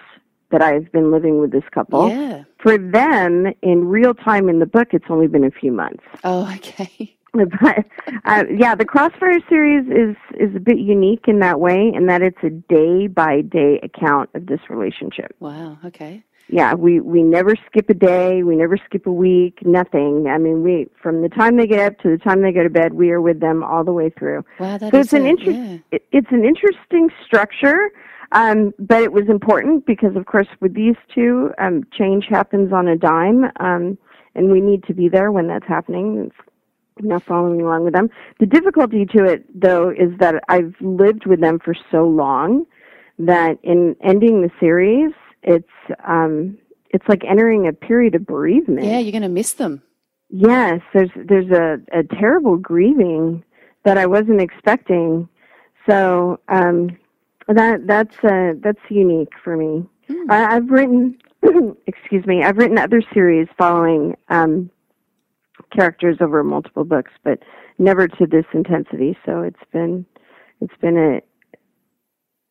that I've been living with this couple. Yeah. For them, in real time in the book, it's only been a few months. Oh, okay. but uh, yeah, the Crossfire series is is a bit unique in that way, in that it's a day by day account of this relationship. Wow. Okay. Yeah, we we never skip a day, we never skip a week, nothing. I mean, we from the time they get up to the time they go to bed, we are with them all the way through. Wow, that so is it's an interest. yeah. it- It's an interesting structure, um, but it was important because, of course, with these two, um, change happens on a dime, um, and we need to be there when that's happening. It's not following along with them. The difficulty to it, though, is that I've lived with them for so long that in ending the series, it's um, it's like entering a period of bereavement. Yeah, you're going to miss them. Yes, there's there's a, a terrible grieving that I wasn't expecting. So um, that that's uh, that's unique for me. I, I've written, excuse me, I've written other series following um, characters over multiple books, but never to this intensity. So it's been it's been a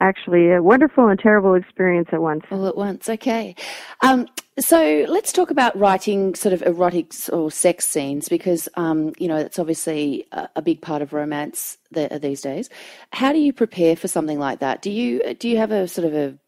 actually a wonderful and terrible experience at once. All at once, okay. Um, so let's talk about writing sort of erotic or sex scenes because um, you know it's obviously a, a big part of romance the, these days. How do you prepare for something like that? Do you do you have a sort of a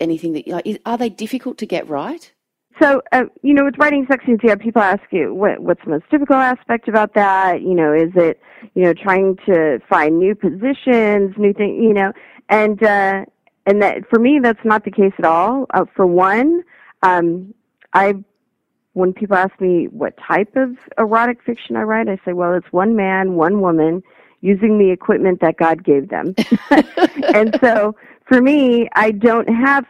anything that like is, are they difficult to get right? So, uh, you know, with writing sex scenes, yeah, people ask you what, what's the most difficult aspect about that. You know, is it, you know, trying to find new positions, new things, you know, and uh, and that for me, that's not the case at all. Uh, for one, um, I when people ask me what type of erotic fiction I write, I say, well, it's one man, one woman using the equipment that God gave them. and so for me, I don't have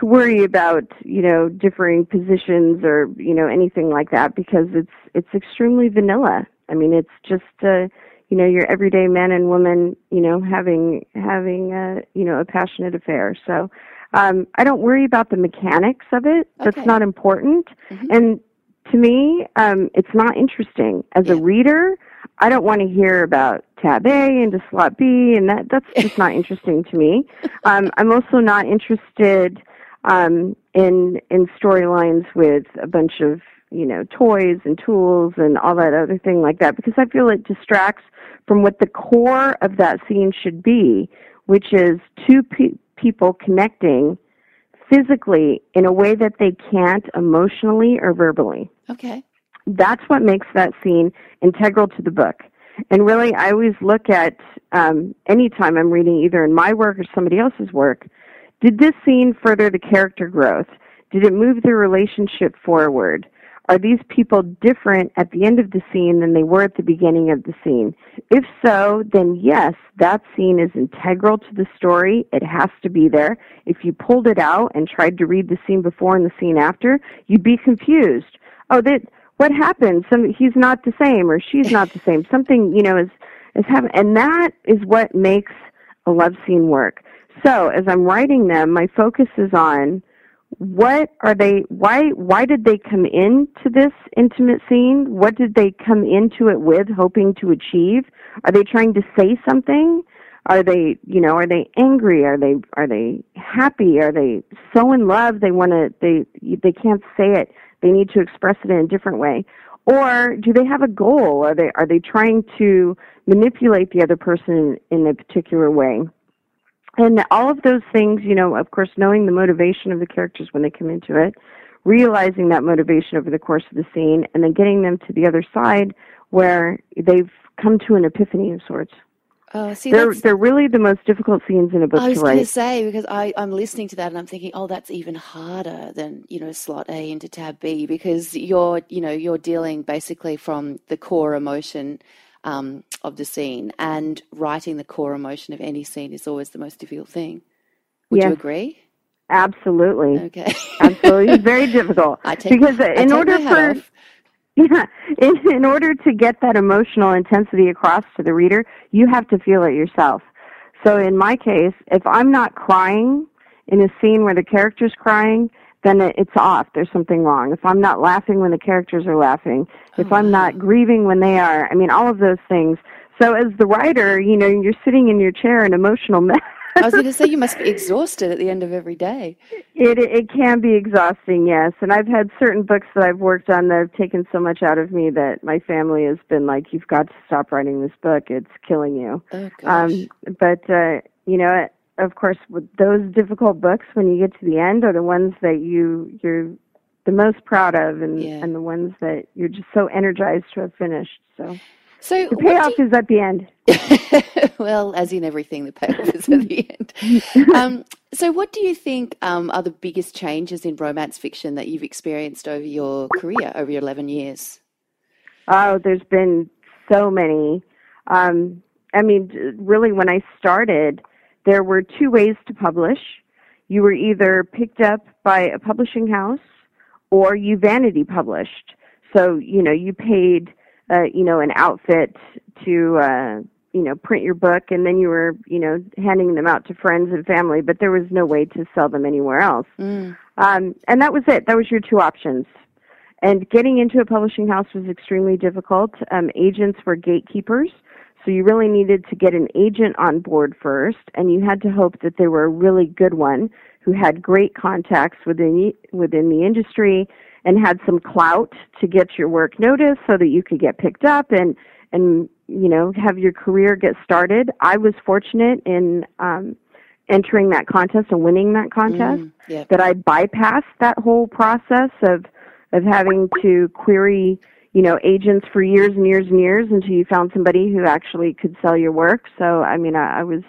to worry about, you know, differing positions or, you know, anything like that because it's it's extremely vanilla. I mean, it's just uh you know, your everyday man and woman, you know, having having a, you know, a passionate affair. So, um I don't worry about the mechanics of it. That's Okay. not important. And to me, um, it's not interesting. As a reader, I don't want to hear about tab A into slot B, and that that's just not interesting to me. Um, I'm also not interested um, in in storylines with a bunch of you know toys and tools and all that other thing like that because I feel it distracts from what the core of that scene should be, which is two pe- people connecting physically in a way that they can't emotionally or verbally Okay. that's what makes that scene integral to the book. And really, I always look at um, anytime I'm reading either in my work or somebody else's work, did this scene further the character growth? Did it move the relationship forward? Are these people different at the end of the scene than they were at the beginning of the scene? If so, then yes, that scene is integral to the story. It has to be there. If you pulled it out and tried to read the scene before and the scene after, you'd be confused. Oh, that what happened? Some he's not the same or she's not the same. Something you know is is happening, and that is what makes a love scene work. So as I'm writing them, my focus is on what are they why why did they come into this intimate scene? What did they come into it with hoping to achieve? Are they trying to say something? Are they you know are they angry? Are they are they happy? Are they so in love they want to they they can't say it. They need to express it in a different way. Or do they have a goal? Are they are they trying to manipulate the other person in a particular way and all of those things, you know, of course, knowing the motivation of the characters when they come into it, realizing that motivation over the course of the scene, and then getting them to the other side where they've come to an epiphany of sorts. Oh, see, They're they're really the most difficult scenes in a book I was going to say because I, I'm listening to that and I'm thinking, oh, that's even harder than you know slot A into tab B because you're you know you're dealing basically from the core emotion um, of the scene and writing the core emotion of any scene is always the most difficult thing. Would you agree? Absolutely, Okay. absolutely, it's very difficult I take because in take order for off. Yeah, in, in order to get that emotional intensity across to the reader, you have to feel it yourself. So in my case, if I'm not crying in a scene where the character's crying, then it's off. There's something wrong. If I'm not laughing when the characters are laughing, if I'm not grieving when they are, I mean, all of those things. So as the writer, you know, you're sitting in your chair in emotional mess. I was going to say you must be exhausted at the end of every day. It it can be exhausting, yes. And I've had certain books that I've worked on that have taken so much out of me that my family has been like, "You've got to stop writing this book. It's killing you." Oh gosh. Um, but uh, you know, of course, with those difficult books, when you get to the end, are the ones that you you're the most proud of, and yeah. and the ones that you're just so energized to have finished. So. So the payoff you... is at the end. well, as in everything, the payoff is at the end. Um, so, what do you think um, are the biggest changes in romance fiction that you've experienced over your career, over your eleven years? Oh, there's been so many. Um, I mean, really, when I started, there were two ways to publish. You were either picked up by a publishing house or you vanity published. So, you know, you paid uh, you know, an outfit to, uh, you know, print your book, and then you were, you know, handing them out to friends and family, but there was no way to sell them anywhere else. Mm. Um, and that was it. That was your two options. And getting into a publishing house was extremely difficult. Um, agents were gatekeepers, so you really needed to get an agent on board first, and you had to hope that they were a really good one who had great contacts within within the industry and had some clout to get your work noticed so that you could get picked up and and you know have your career get started. I was fortunate in um, entering that contest and winning that contest mm, yeah. that I bypassed that whole process of of having to query you know agents for years and years and years until you found somebody who actually could sell your work. So I mean I, I was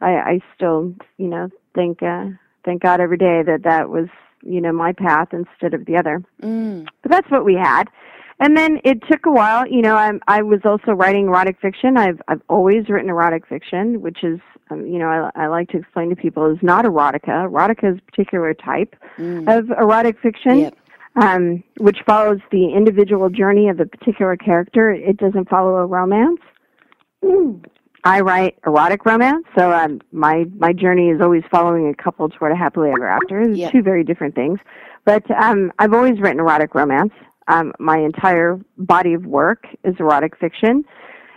I, I still you know thank uh, thank God every day that that was you know my path instead of the other. Mm. But that's what we had. And then it took a while. You know, I'm, I was also writing erotic fiction. I've I've always written erotic fiction, which is um, you know I, I like to explain to people is not erotica. Erotica is a particular type mm. of erotic fiction. Yep. Um, which follows the individual journey of a particular character. It doesn't follow a romance. Mm. I write erotic romance, so um, my my journey is always following a couple toward a happily ever after. Yeah. Two very different things, but um, I've always written erotic romance. Um, my entire body of work is erotic fiction,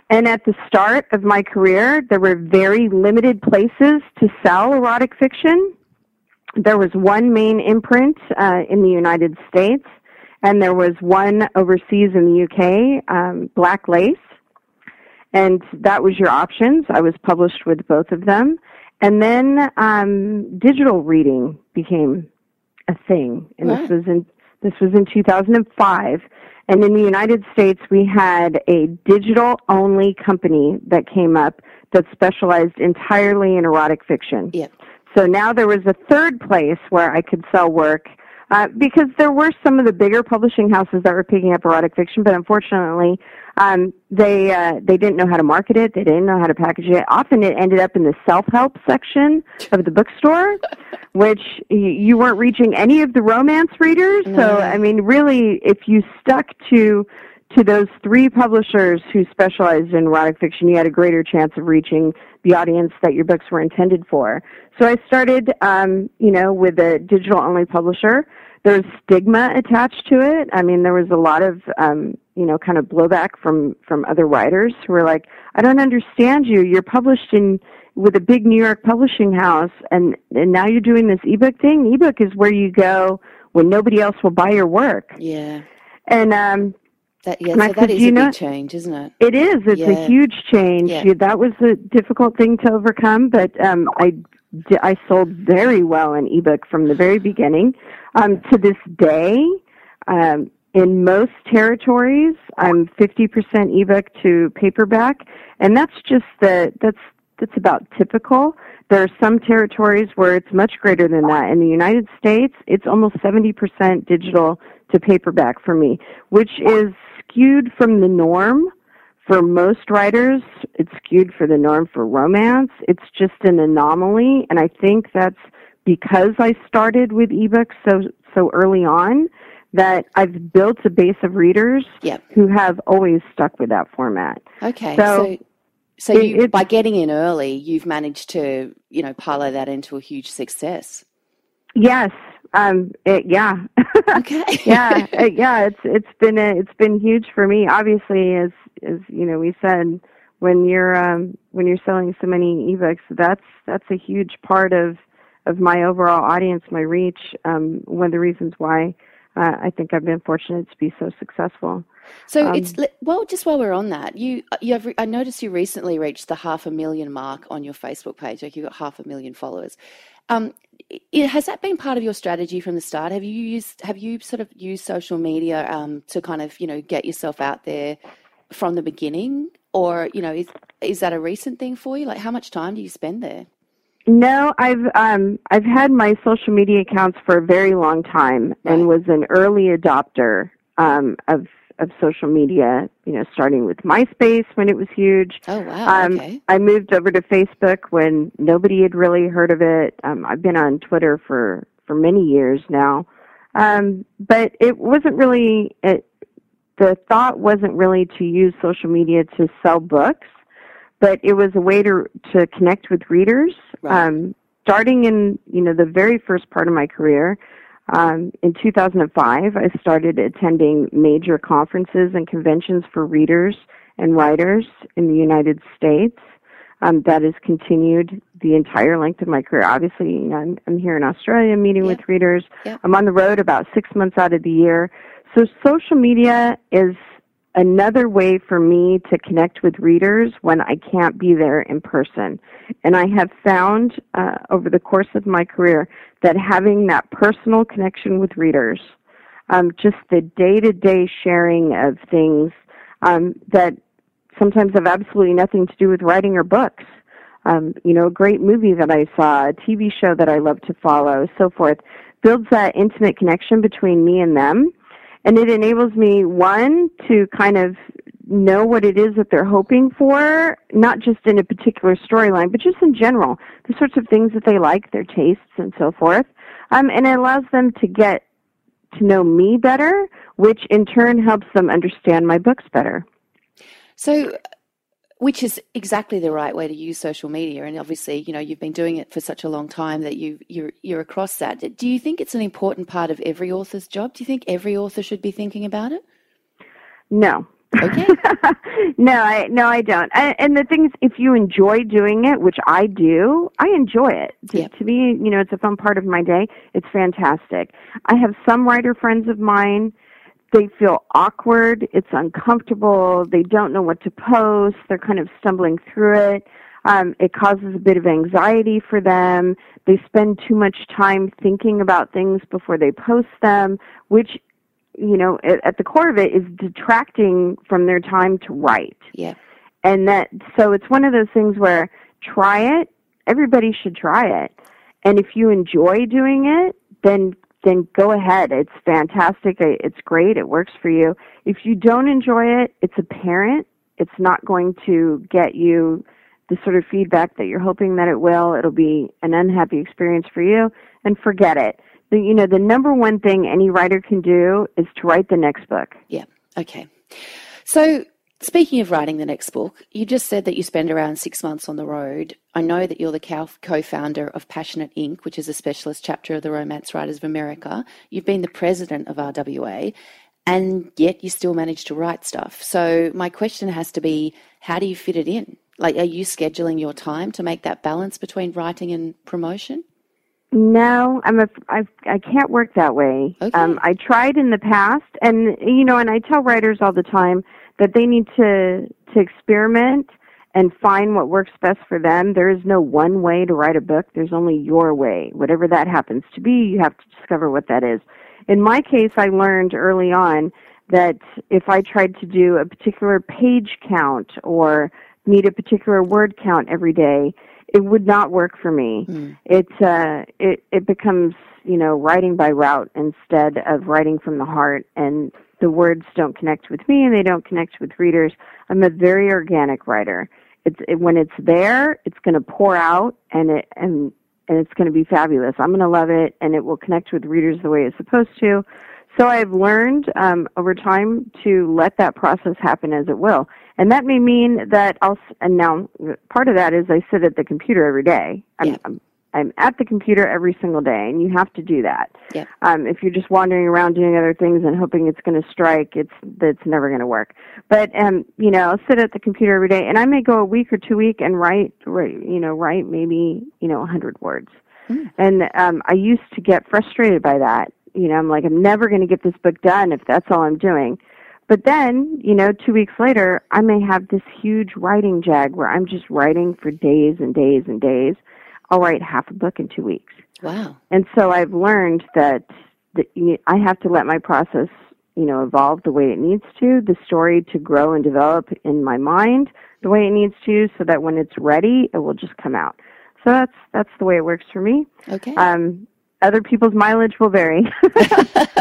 and at the start of my career, there were very limited places to sell erotic fiction. There was one main imprint uh, in the United States, and there was one overseas in the UK, um, Black Lace and that was your options. I was published with both of them, and then um, digital reading became a thing, and this was in this was in 2005. And in the United States, we had a digital only company that came up that specialized entirely in erotic fiction. Yep. So now there was a third place where I could sell work uh, because there were some of the bigger publishing houses that were picking up erotic fiction, but unfortunately, um, they uh, they didn't know how to market it. They didn't know how to package it. Often, it ended up in the self help section of the bookstore, which you weren't reaching any of the romance readers. No. So, I mean, really, if you stuck to to those three publishers who specialized in erotic fiction, you had a greater chance of reaching the audience that your books were intended for. So I started, um, you know, with a digital only publisher. There's stigma attached to it. I mean, there was a lot of, um, you know, kind of blowback from from other writers who were like, "I don't understand you. You're published in with a big New York publishing house, and and now you're doing this ebook thing. Ebook is where you go when nobody else will buy your work." Yeah. And um, that, yeah, so that is a big change, isn't it? It is. It's yeah. a huge change. Yeah. That was a difficult thing to overcome, but um, I, I sold very well in ebook from the very beginning. Um, to this day, um, in most territories, I'm 50% ebook to paperback, and that's just the that's that's about typical. There are some territories where it's much greater than that. In the United States, it's almost 70% digital to paperback for me, which is skewed from the norm for most writers. It's skewed for the norm for romance. It's just an anomaly, and I think that's because I started with ebooks so so early on that I've built a base of readers yep. who have always stuck with that format. Okay, so. so- so you, by getting in early, you've managed to, you know, parlay that into a huge success. Yes. Um. It, yeah. Okay. yeah. yeah. It's it's been a, it's been huge for me. Obviously, as as you know, we said when you're um, when you're selling so many ebooks. That's that's a huge part of of my overall audience, my reach. Um, one of the reasons why uh, I think I've been fortunate to be so successful. So um, it's well, just while we're on that, you you have I noticed you recently reached the half a million mark on your Facebook page. Like you got half a million followers. Um, has that been part of your strategy from the start? Have you used have you sort of used social media um, to kind of you know get yourself out there from the beginning, or you know is is that a recent thing for you? Like how much time do you spend there? No, I've um I've had my social media accounts for a very long time right. and was an early adopter um of of social media, you know, starting with MySpace when it was huge. Oh wow. Um okay. I moved over to Facebook when nobody had really heard of it. Um I've been on Twitter for for many years now. Um but it wasn't really it, the thought wasn't really to use social media to sell books but it was a way to to connect with readers. Right. Um, starting in you know the very first part of my career, um, in 2005, I started attending major conferences and conventions for readers and writers in the United States. Um, that has continued the entire length of my career. Obviously, you know, I'm, I'm here in Australia meeting yep. with readers. Yep. I'm on the road about six months out of the year. So social media is another way for me to connect with readers when I can't be there in person. And I have found uh, over the course of my career that having that personal connection with readers, um, just the day to day sharing of things um, that sometimes have absolutely nothing to do with writing or books. Um, you know, a great movie that I saw, a TV show that I love to follow, so forth, builds that intimate connection between me and them and it enables me one to kind of know what it is that they're hoping for, not just in a particular storyline, but just in general, the sorts of things that they like, their tastes, and so forth. Um, and it allows them to get to know me better, which in turn helps them understand my books better. So, which is exactly the right way to use social media. And obviously you know you've been doing it for such a long time that you you're you're across that. Do you think it's an important part of every author's job? Do you think every author should be thinking about it? No. Okay. No i no i don't. I, and the thing is if you enjoy doing it which i do i enjoy it. To, yep. to me you know it's a fun part of my day. It's fantastic. I have some writer friends of mine they feel awkward, it's uncomfortable, they don't know what to post, they're kind of stumbling through it. Um, it causes a bit of anxiety for them. They spend too much time thinking about things before they post them, which, you know, at, at the core of it is detracting from their time to write. Yeah. And that, so it's one of those things where try it. Everybody should try it. And if you enjoy doing it, then then go ahead. It's fantastic. It's great. It works for you. If you don't enjoy it, it's apparent. It's not going to get you the sort of feedback that you're hoping that it will. It'll be an unhappy experience for you and forget it. The, you know, the number one thing any writer can do is to write the next book. Yeah. Okay. So Speaking of writing the next book, you just said that you spend around six months on the road. I know that you're the co founder of Passionate Ink., which is a specialist chapter of the Romance Writers of America. You've been the president of RWA, and yet you still manage to write stuff. So, my question has to be how do you fit it in? Like, are you scheduling your time to make that balance between writing and promotion? No, I'm a, I, I can't work that way. Okay. Um, I tried in the past, and you know, and I tell writers all the time that they need to to experiment and find what works best for them. There is no one way to write a book. There's only your way. Whatever that happens to be, you have to discover what that is. In my case, I learned early on that if I tried to do a particular page count or meet a particular word count every day, it would not work for me. Mm. It uh, it it becomes you know writing by route instead of writing from the heart, and the words don't connect with me and they don't connect with readers. I'm a very organic writer. It's it, when it's there, it's going to pour out and it and and it's going to be fabulous. I'm going to love it and it will connect with readers the way it's supposed to. So I've learned um, over time to let that process happen as it will, and that may mean that I'll. And now part of that is I sit at the computer every day. I'm, yeah. I'm I'm at the computer every single day, and you have to do that. Yeah. Um, if you're just wandering around doing other things and hoping it's going to strike, it's that's never going to work. But um, you know, I'll sit at the computer every day, and I may go a week or two week and write, write you know, write maybe you know a hundred words. Mm. And um, I used to get frustrated by that. You know, I'm like, I'm never going to get this book done if that's all I'm doing. But then, you know, two weeks later, I may have this huge writing jag where I'm just writing for days and days and days. I'll write half a book in two weeks. Wow. And so I've learned that, that you- I have to let my process, you know, evolve the way it needs to, the story to grow and develop in my mind the way it needs to, so that when it's ready, it will just come out. So that's that's the way it works for me. Okay. Um, other people's mileage will vary.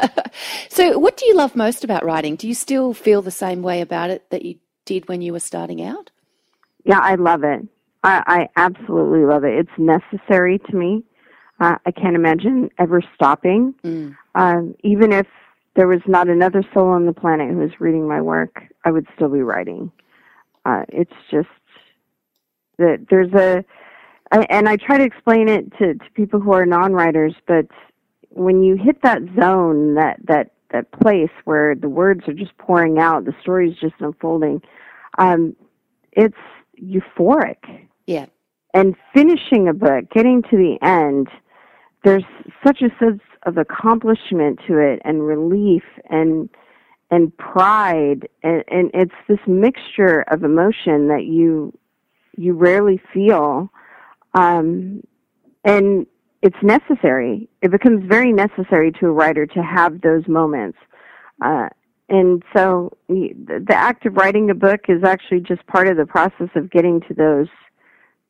so, what do you love most about writing? Do you still feel the same way about it that you did when you were starting out? Yeah, I love it. I, I absolutely love it. It's necessary to me. Uh, I can't imagine ever stopping. Mm. Um, even if there was not another soul on the planet who was reading my work, I would still be writing. Uh, it's just that there's a, I, and I try to explain it to, to people who are non-writers, but when you hit that zone, that that that place where the words are just pouring out, the story is just unfolding, um, it's euphoric. Yeah. And finishing a book, getting to the end, there's such a sense of accomplishment to it, and relief, and and pride, and, and it's this mixture of emotion that you you rarely feel, um, and it's necessary. It becomes very necessary to a writer to have those moments. Uh, and so the act of writing a book is actually just part of the process of getting to those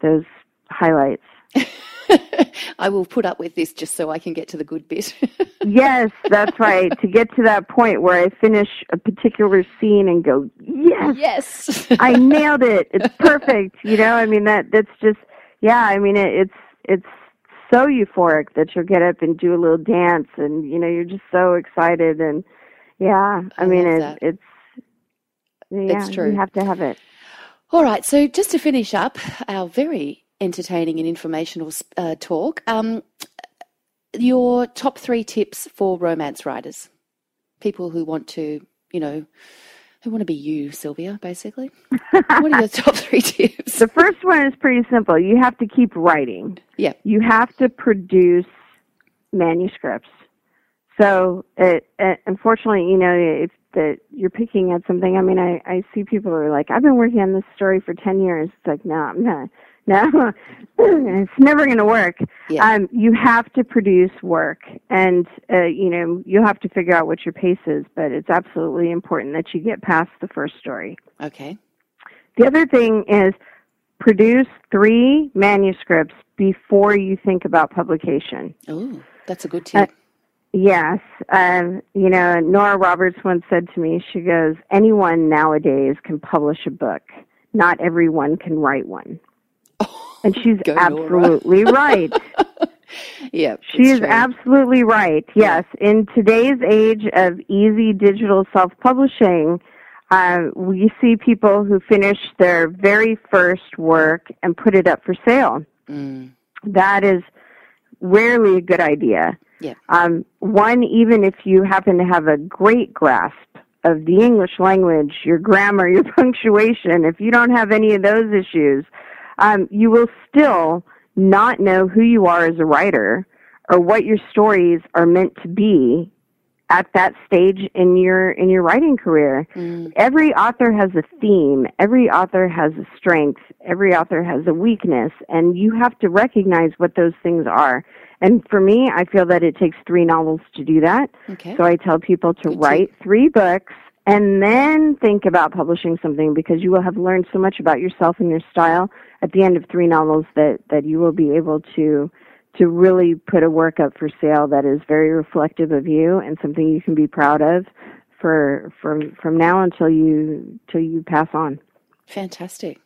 those highlights. I will put up with this just so I can get to the good bit. yes, that's right. To get to that point where I finish a particular scene and go, yes, yes. I nailed it. It's perfect. You know, I mean that that's just yeah. I mean it, it's it's so euphoric that you'll get up and do a little dance, and you know you're just so excited and yeah. I, I mean it, it's yeah. It's true. You have to have it. All right, so just to finish up our very entertaining and informational uh, talk, um, your top three tips for romance writers, people who want to, you know, who want to be you, Sylvia, basically. what are your top three tips? The first one is pretty simple. You have to keep writing. Yeah. You have to produce manuscripts. So, it, it, unfortunately, you know, if that you're picking at something, I mean, I, I see people who are like, I've been working on this story for 10 years. It's like, no, no, no, it's never going to work. Yeah. Um, you have to produce work and, uh, you know, you have to figure out what your pace is, but it's absolutely important that you get past the first story. Okay. The other thing is produce three manuscripts before you think about publication. Oh, that's a good tip. Yes. Um, you know, Nora Roberts once said to me, she goes, anyone nowadays can publish a book. Not everyone can write one. And she's absolutely right. yeah. She is true. absolutely right. Yes, in today's age of easy digital self-publishing, uh, we see people who finish their very first work and put it up for sale. Mm, That is rarely a good idea. Yeah. Um, one, even if you happen to have a great grasp of the English language, your grammar, your punctuation, if you don't have any of those issues, um, you will still not know who you are as a writer or what your stories are meant to be at that stage in your in your writing career. mm, Every author has a theme, every author has a strength, every author has a weakness, and you have to recognize what those things are. And for me, I feel that it takes three novels to do that. okay. So I tell people to Good write three books and then think about publishing something because you will have learned so much about yourself and your style at the end of three novels that, that you will be able to to really put a work up for sale that is very reflective of you and something you can be proud of for from from now until you till you pass on. Fantastic.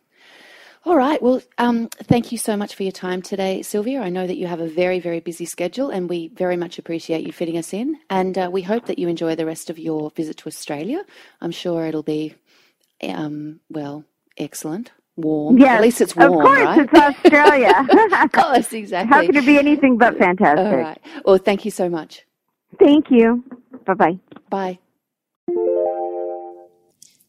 All right. Well, um, thank you so much for your time today, Sylvia. I know that you have a very, very busy schedule, and we very much appreciate you fitting us in. And uh, we hope that you enjoy the rest of your visit to Australia. I'm sure it'll be, um, well, excellent. Warm. Yes, At least it's warm, of course, right? it's Australia. of course, exactly. How could it be anything but fantastic? All right. Well, thank you so much. Thank you. Bye bye. Bye.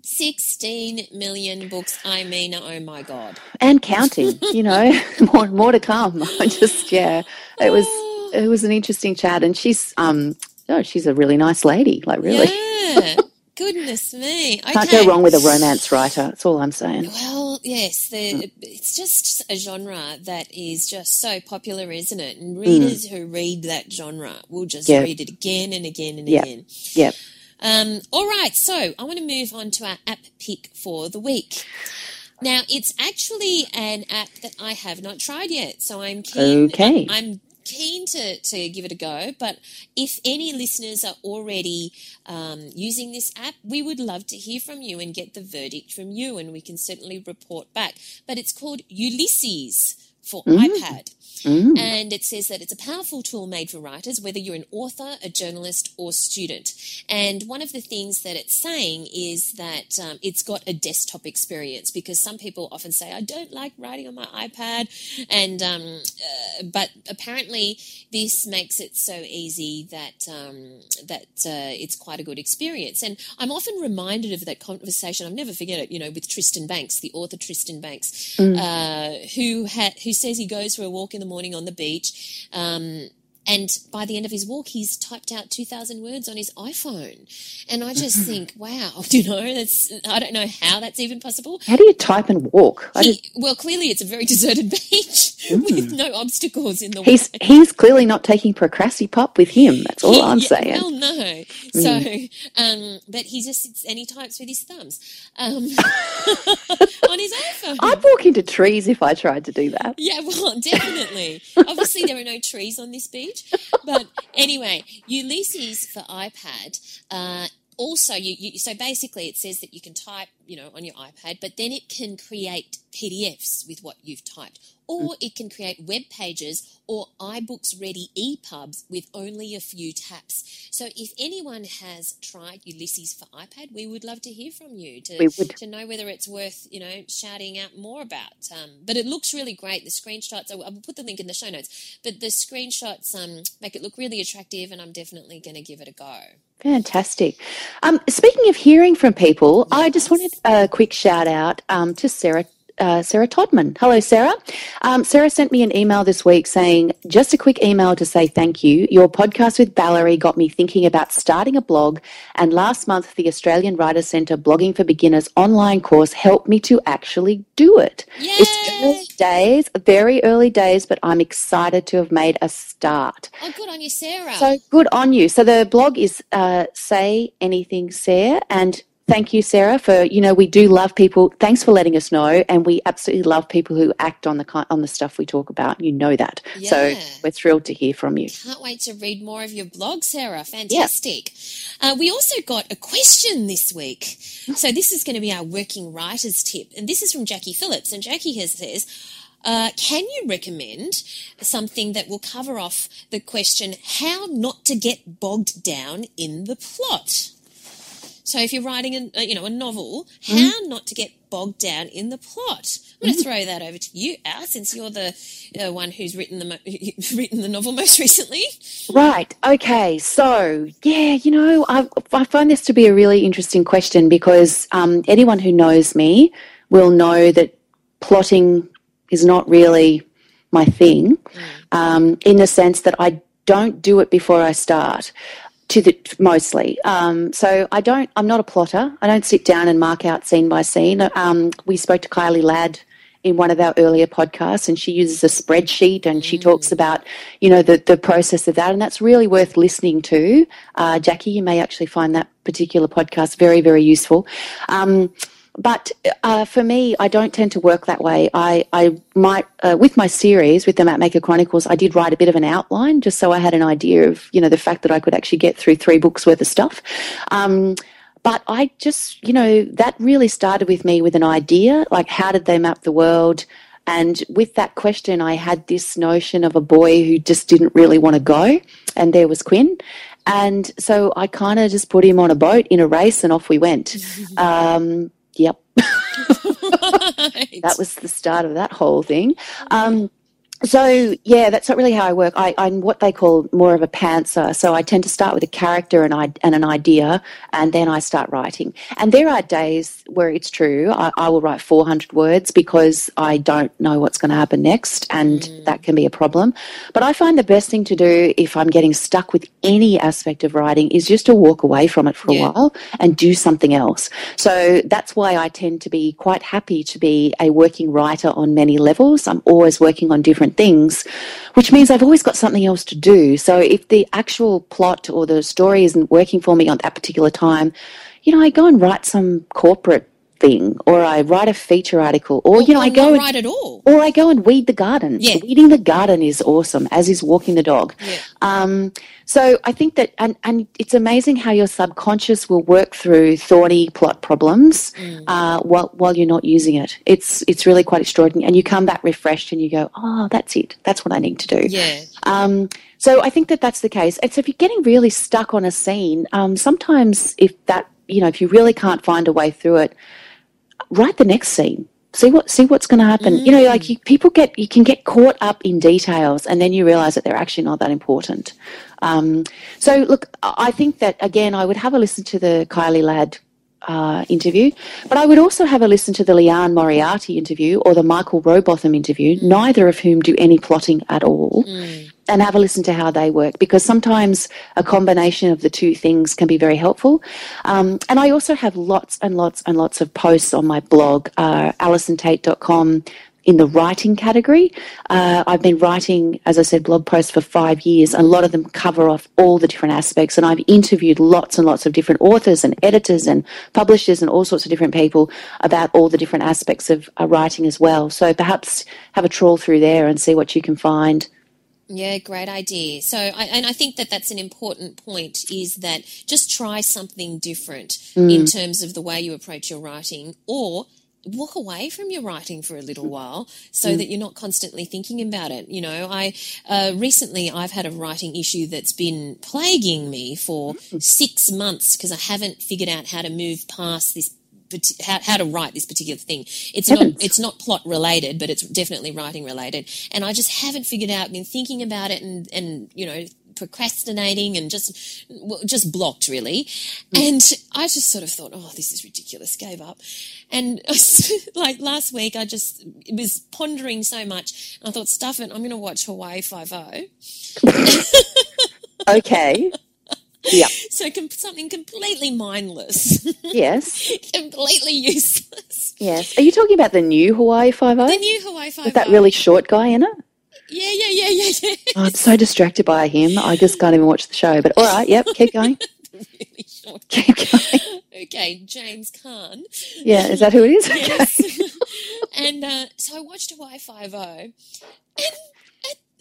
16 million books. I mean, oh my God. And counting, you know, more and more to come. I just yeah, it was it was an interesting chat, and she's um oh she's a really nice lady, like really. Yeah. Goodness me. Okay. Can't go wrong with a romance writer. That's all I'm saying. Well, yes, the, it's just a genre that is just so popular, isn't it? And readers who read that genre will just Yeah. read it again and again and Yeah. again. Yep. Um, all right, so I want to move on to our app pick for the week. Now, it's actually an app that I have not tried yet, so I'm keen. Okay. I'm keen to, to give it a go. But if any listeners are already um, using this app, we would love to hear from you and get the verdict from you, and we can certainly report back. But it's called Ulysses for iPad. And it says that it's a powerful tool made for writers, whether you're an author, a journalist, or student. And one of the things that it's saying is that um, it's got a desktop experience because some people often say, I don't like writing on my iPad. And, um, uh, but apparently this makes it so easy that, um, that uh, it's quite a good experience. And I'm often reminded of that conversation, I'll never forget it, you know, with Tristan Bancks, the author Tristan Bancks, uh, who, ha- who says he goes for a walk in the morning on the beach. Um, and by the end of his walk, he's typed out 2,000 words on his iPhone. And I just think, wow, you know, that's, I don't know how that's even possible. How do you type and walk? He, just, well, clearly it's a very deserted beach with no obstacles in the way. he's he's clearly not taking Procrastipop with him. That's all I'm Yeah, saying. Well, no. So, um, but he just sits and he types with his thumbs um, on his iPhone. I'd walk into trees if I tried to do that. Yeah, well, definitely. Obviously, there are no trees on this beach. But anyway, Ulysses for iPad. Uh, also, you, you so basically, it says that you can type, you know, on your iPad, but then it can create PDFs with what you've typed, or it can create web pages or iBooks ready EPUBs with only a few taps. So, if anyone has tried Ulysses for iPad, we would love to hear from you to to know whether it's worth you know shouting out more about. Um, but it looks really great. The screenshots, I will I will put the link in the show notes. But the screenshots um, make it look really attractive, and I'm definitely going to give it a go. Fantastic. Um, speaking of hearing from people, I just wanted a quick shout out um, to Sarah. Uh, Sarah Todman. Hello, Sarah. Um, Sarah sent me an email this week saying, just a quick email to say thank you. Your podcast with Valerie got me thinking about starting a blog, and last month, the Australian Writers Centre Blogging for Beginners online course helped me to actually do it. It's Yay! early days, very early days, but I'm excited to have made a start. Oh, good on you, Sarah. So good on you. So the blog is uh, Say Anything Sarah, and thank you, Sarah, for you know we do love people. Thanks for letting us know, and we absolutely love people who act on the on the stuff we talk about. You know that. So we're thrilled to hear from you. Can't wait to read more of your blog, Sarah. Fantastic. Uh, we also got a question this week. So this is going to be our working writers tip, and this is from Jackie Phillips. And Jackie has says. Uh, can you recommend something that will cover off the question how not to get bogged down in the plot? So if you're writing a, you know a novel, how not to get bogged down in the plot? I'm going to throw that over to you, Al, since you're the uh, one who's written the mo- written the novel most recently. Right. Okay. So, yeah, you know, I, I find this to be a really interesting question because um, anyone who knows me will know that plotting is not really my thing um, in the sense that I don't do it before I start. To the mostly, um, so I don't. I'm not a plotter. I don't sit down and mark out scene by scene. Um, we spoke to Kylie Ladd in one of our earlier podcasts, and she uses a spreadsheet and she talks about, you know, the, the process of that, and that's really worth listening to. Uh, Jackie, you may actually find that particular podcast very, very useful. Um, but uh, for me, I don't tend to work that way. I, I might, uh, with my series, with the Mapmaker Chronicles, I did write a bit of an outline just so I had an idea of, you know, the fact that I could actually get through three books worth of stuff. Um, but I just, you know, that really started with me with an idea like, how did they map the world? And with that question, I had this notion of a boy who just didn't really want to go, and there was Quinn. And so I kind of just put him on a boat in a race, and off we went. Um, yep. That was the start of that whole thing. Um, so yeah, that's not really how I work. I, I'm what they call more of a pantser. So I tend to start with a character and, I, and an idea, and then I start writing. And there are days where it's true. I, I will write 400 words because I don't know what's going to happen next, and mm. that can be a problem. But I find the best thing to do if I'm getting stuck with any aspect of writing is just to walk away from it for Yeah. a while and do something else. So that's why I tend to be quite happy to be a working writer on many levels. I'm always working on different things, which means I've always got something else to do. So if the actual plot or the story isn't working for me on that particular time, you know, I go and write some corporate thing or I write a feature article or, you know, I go and right at all. or I go and weed the garden. Yeah. Weeding the garden is awesome, as is walking the dog. Yeah. Um, so I think that, and, and it's amazing how your subconscious will work through thorny plot problems Mm. uh, while while you're not using it. It's it's really quite extraordinary, and you come back refreshed, and you go, oh, that's it. That's what I need to do. Yeah. Um, so I think that that's the case. And so if you're getting really stuck on a scene, um, sometimes if that, you know, if you really can't find a way through it, write the next scene. See what see what's going to happen. You know, like you, people get you can get caught up in details, and then you realize that they're actually not that important. Um, so look, I think that again, I would have a listen to the Kylie Ladd uh, interview, but I would also have a listen to the Liane Moriarty interview or the Michael Robotham interview, neither of whom do any plotting at all, and have a listen to how they work because sometimes a combination of the two things can be very helpful. Um, and I also have lots and lots and lots of posts on my blog, uh, allisontait.com in the writing category. Uh, I've been writing, as I said, blog posts for five years. and A lot of them cover off all the different aspects, and I've interviewed lots and lots of different authors and editors and publishers and all sorts of different people about all the different aspects of uh, writing as well. So perhaps have a trawl through there and see what you can find. Yeah, great idea. So, I, and I think that that's an important point is that just try something different mm. in terms of the way you approach your writing or walk away from your writing for a little mm. while so mm. that you're not constantly thinking about it. You know, I, uh, recently I've had a writing issue that's been plaguing me for six months because I haven't figured out how to move past this how, how to write this particular thing. It's Heavens. not it's not plot related, but it's definitely writing related. And I just haven't figured out. Been thinking about it and and you know procrastinating and just just blocked really. Mm. And I just sort of thought, oh, this is ridiculous. Gave up. And like last week, I just was pondering so much. I thought, stuff it. I'm going to watch Hawaii Five O. Okay. Yeah. So com- something completely mindless, Yes. completely useless. Yes. Are you talking about the new Hawaii Five O? The new Hawaii Five O. With that really short guy in it? Yeah, yeah, yeah, yeah, yeah. Oh, I'm so distracted by him. I just can't even watch the show. But all right, yep, keep going. really short. Keep going. Okay, James Caan. Yeah, is that who it is? Yes. and uh, so I watched Hawaii Five O, and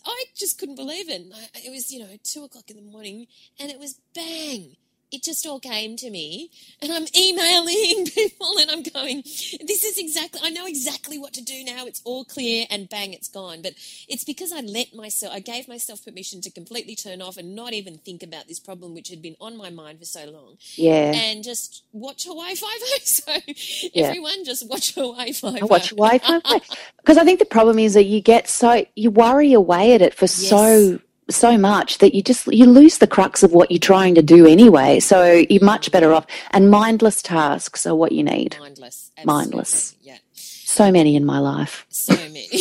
I, just couldn't believe it. I, it was you know two o'clock in the morning, and it was bang. It just all came to me, and I'm emailing people, and I'm going, "This is exactly. I know exactly what to do now. It's all clear, and bang, it's gone." But it's because I let myself. I gave myself permission to completely turn off and not even think about this problem, which had been on my mind for so long Yeah. and just watch Hawaii Five O. So Yeah. everyone just watch Hawaii Five oh, watch Hawaii Five O. Because I think the problem is that you get so, you worry away at it for so, so much that you just, you lose the crux of what you're trying to do anyway. So you're much better off. And mindless tasks are what you need. Mindless. Mindless. Yeah. So many in my life. So many.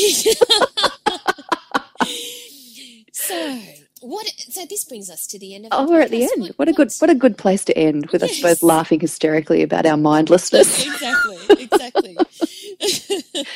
so what? So this brings us to the end of. Oh, we're at the end. What a good, what a good place to end with us both laughing hysterically about our mindlessness. exactly. Exactly.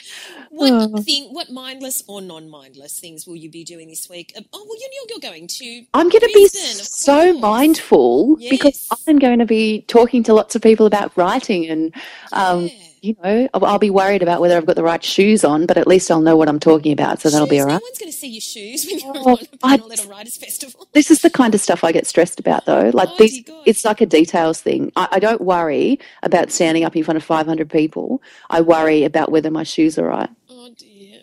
what Oh. thing? What mindless or non-mindless things will you be doing this week? Uh, Oh, well, you're, you're going to. I'm going to be so mindful because I'm going to be talking to lots of people about writing and, um, Yeah. You know, I'll, I'll be worried about whether I've got the right shoes on, but at least I'll know what I'm talking about, so that'll be all right. No one's going to see your shoes when you're Oh, on a Panel Writers Festival. This is the kind of stuff I get stressed about, though. Like Oh, these, it's like a details thing. I, I don't worry about standing up in front of 500 people. I worry about whether my shoes are right.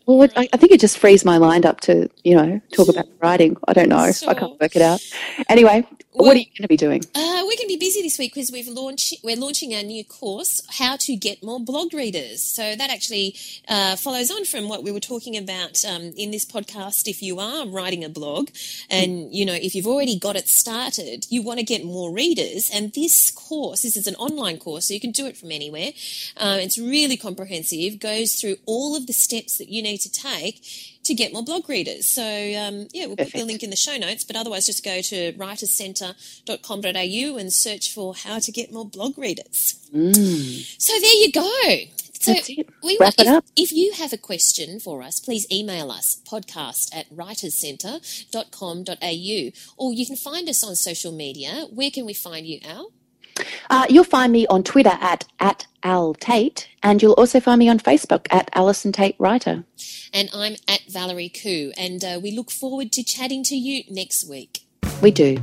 Well, it, I, I think it just frees my mind up to, you know, talk about writing. I don't know. I can't work it out. Anyway, what are you going to be doing? Uh, we're going to be busy this week because we've launched we're launching our new course, How to Get More Blog Readers. So that actually uh, follows on from what we were talking about um, in this podcast. If you are writing a blog, and you know if you've already got it started, you want to get more readers, and this course this is an online course, so you can do it from anywhere. Uh, it's really comprehensive, goes through all of the steps that you need to take to get more blog readers. So, um, yeah, we'll Perfect. put the link in the show notes, but otherwise just go to writerscentre.com.au and search for how to get more blog readers. Mm. So there you go. So We Wrap it if, up. if you have a question for us, please email us podcast at writerscentre.com.au or you can find us on social media. Where can we find you, Al? Uh, you'll find me on Twitter at, at Al Tait, and you'll also find me on Facebook at Allison Tait Writer. And I'm at Valerie Khoo, and uh, we look forward to chatting to you next week. We do.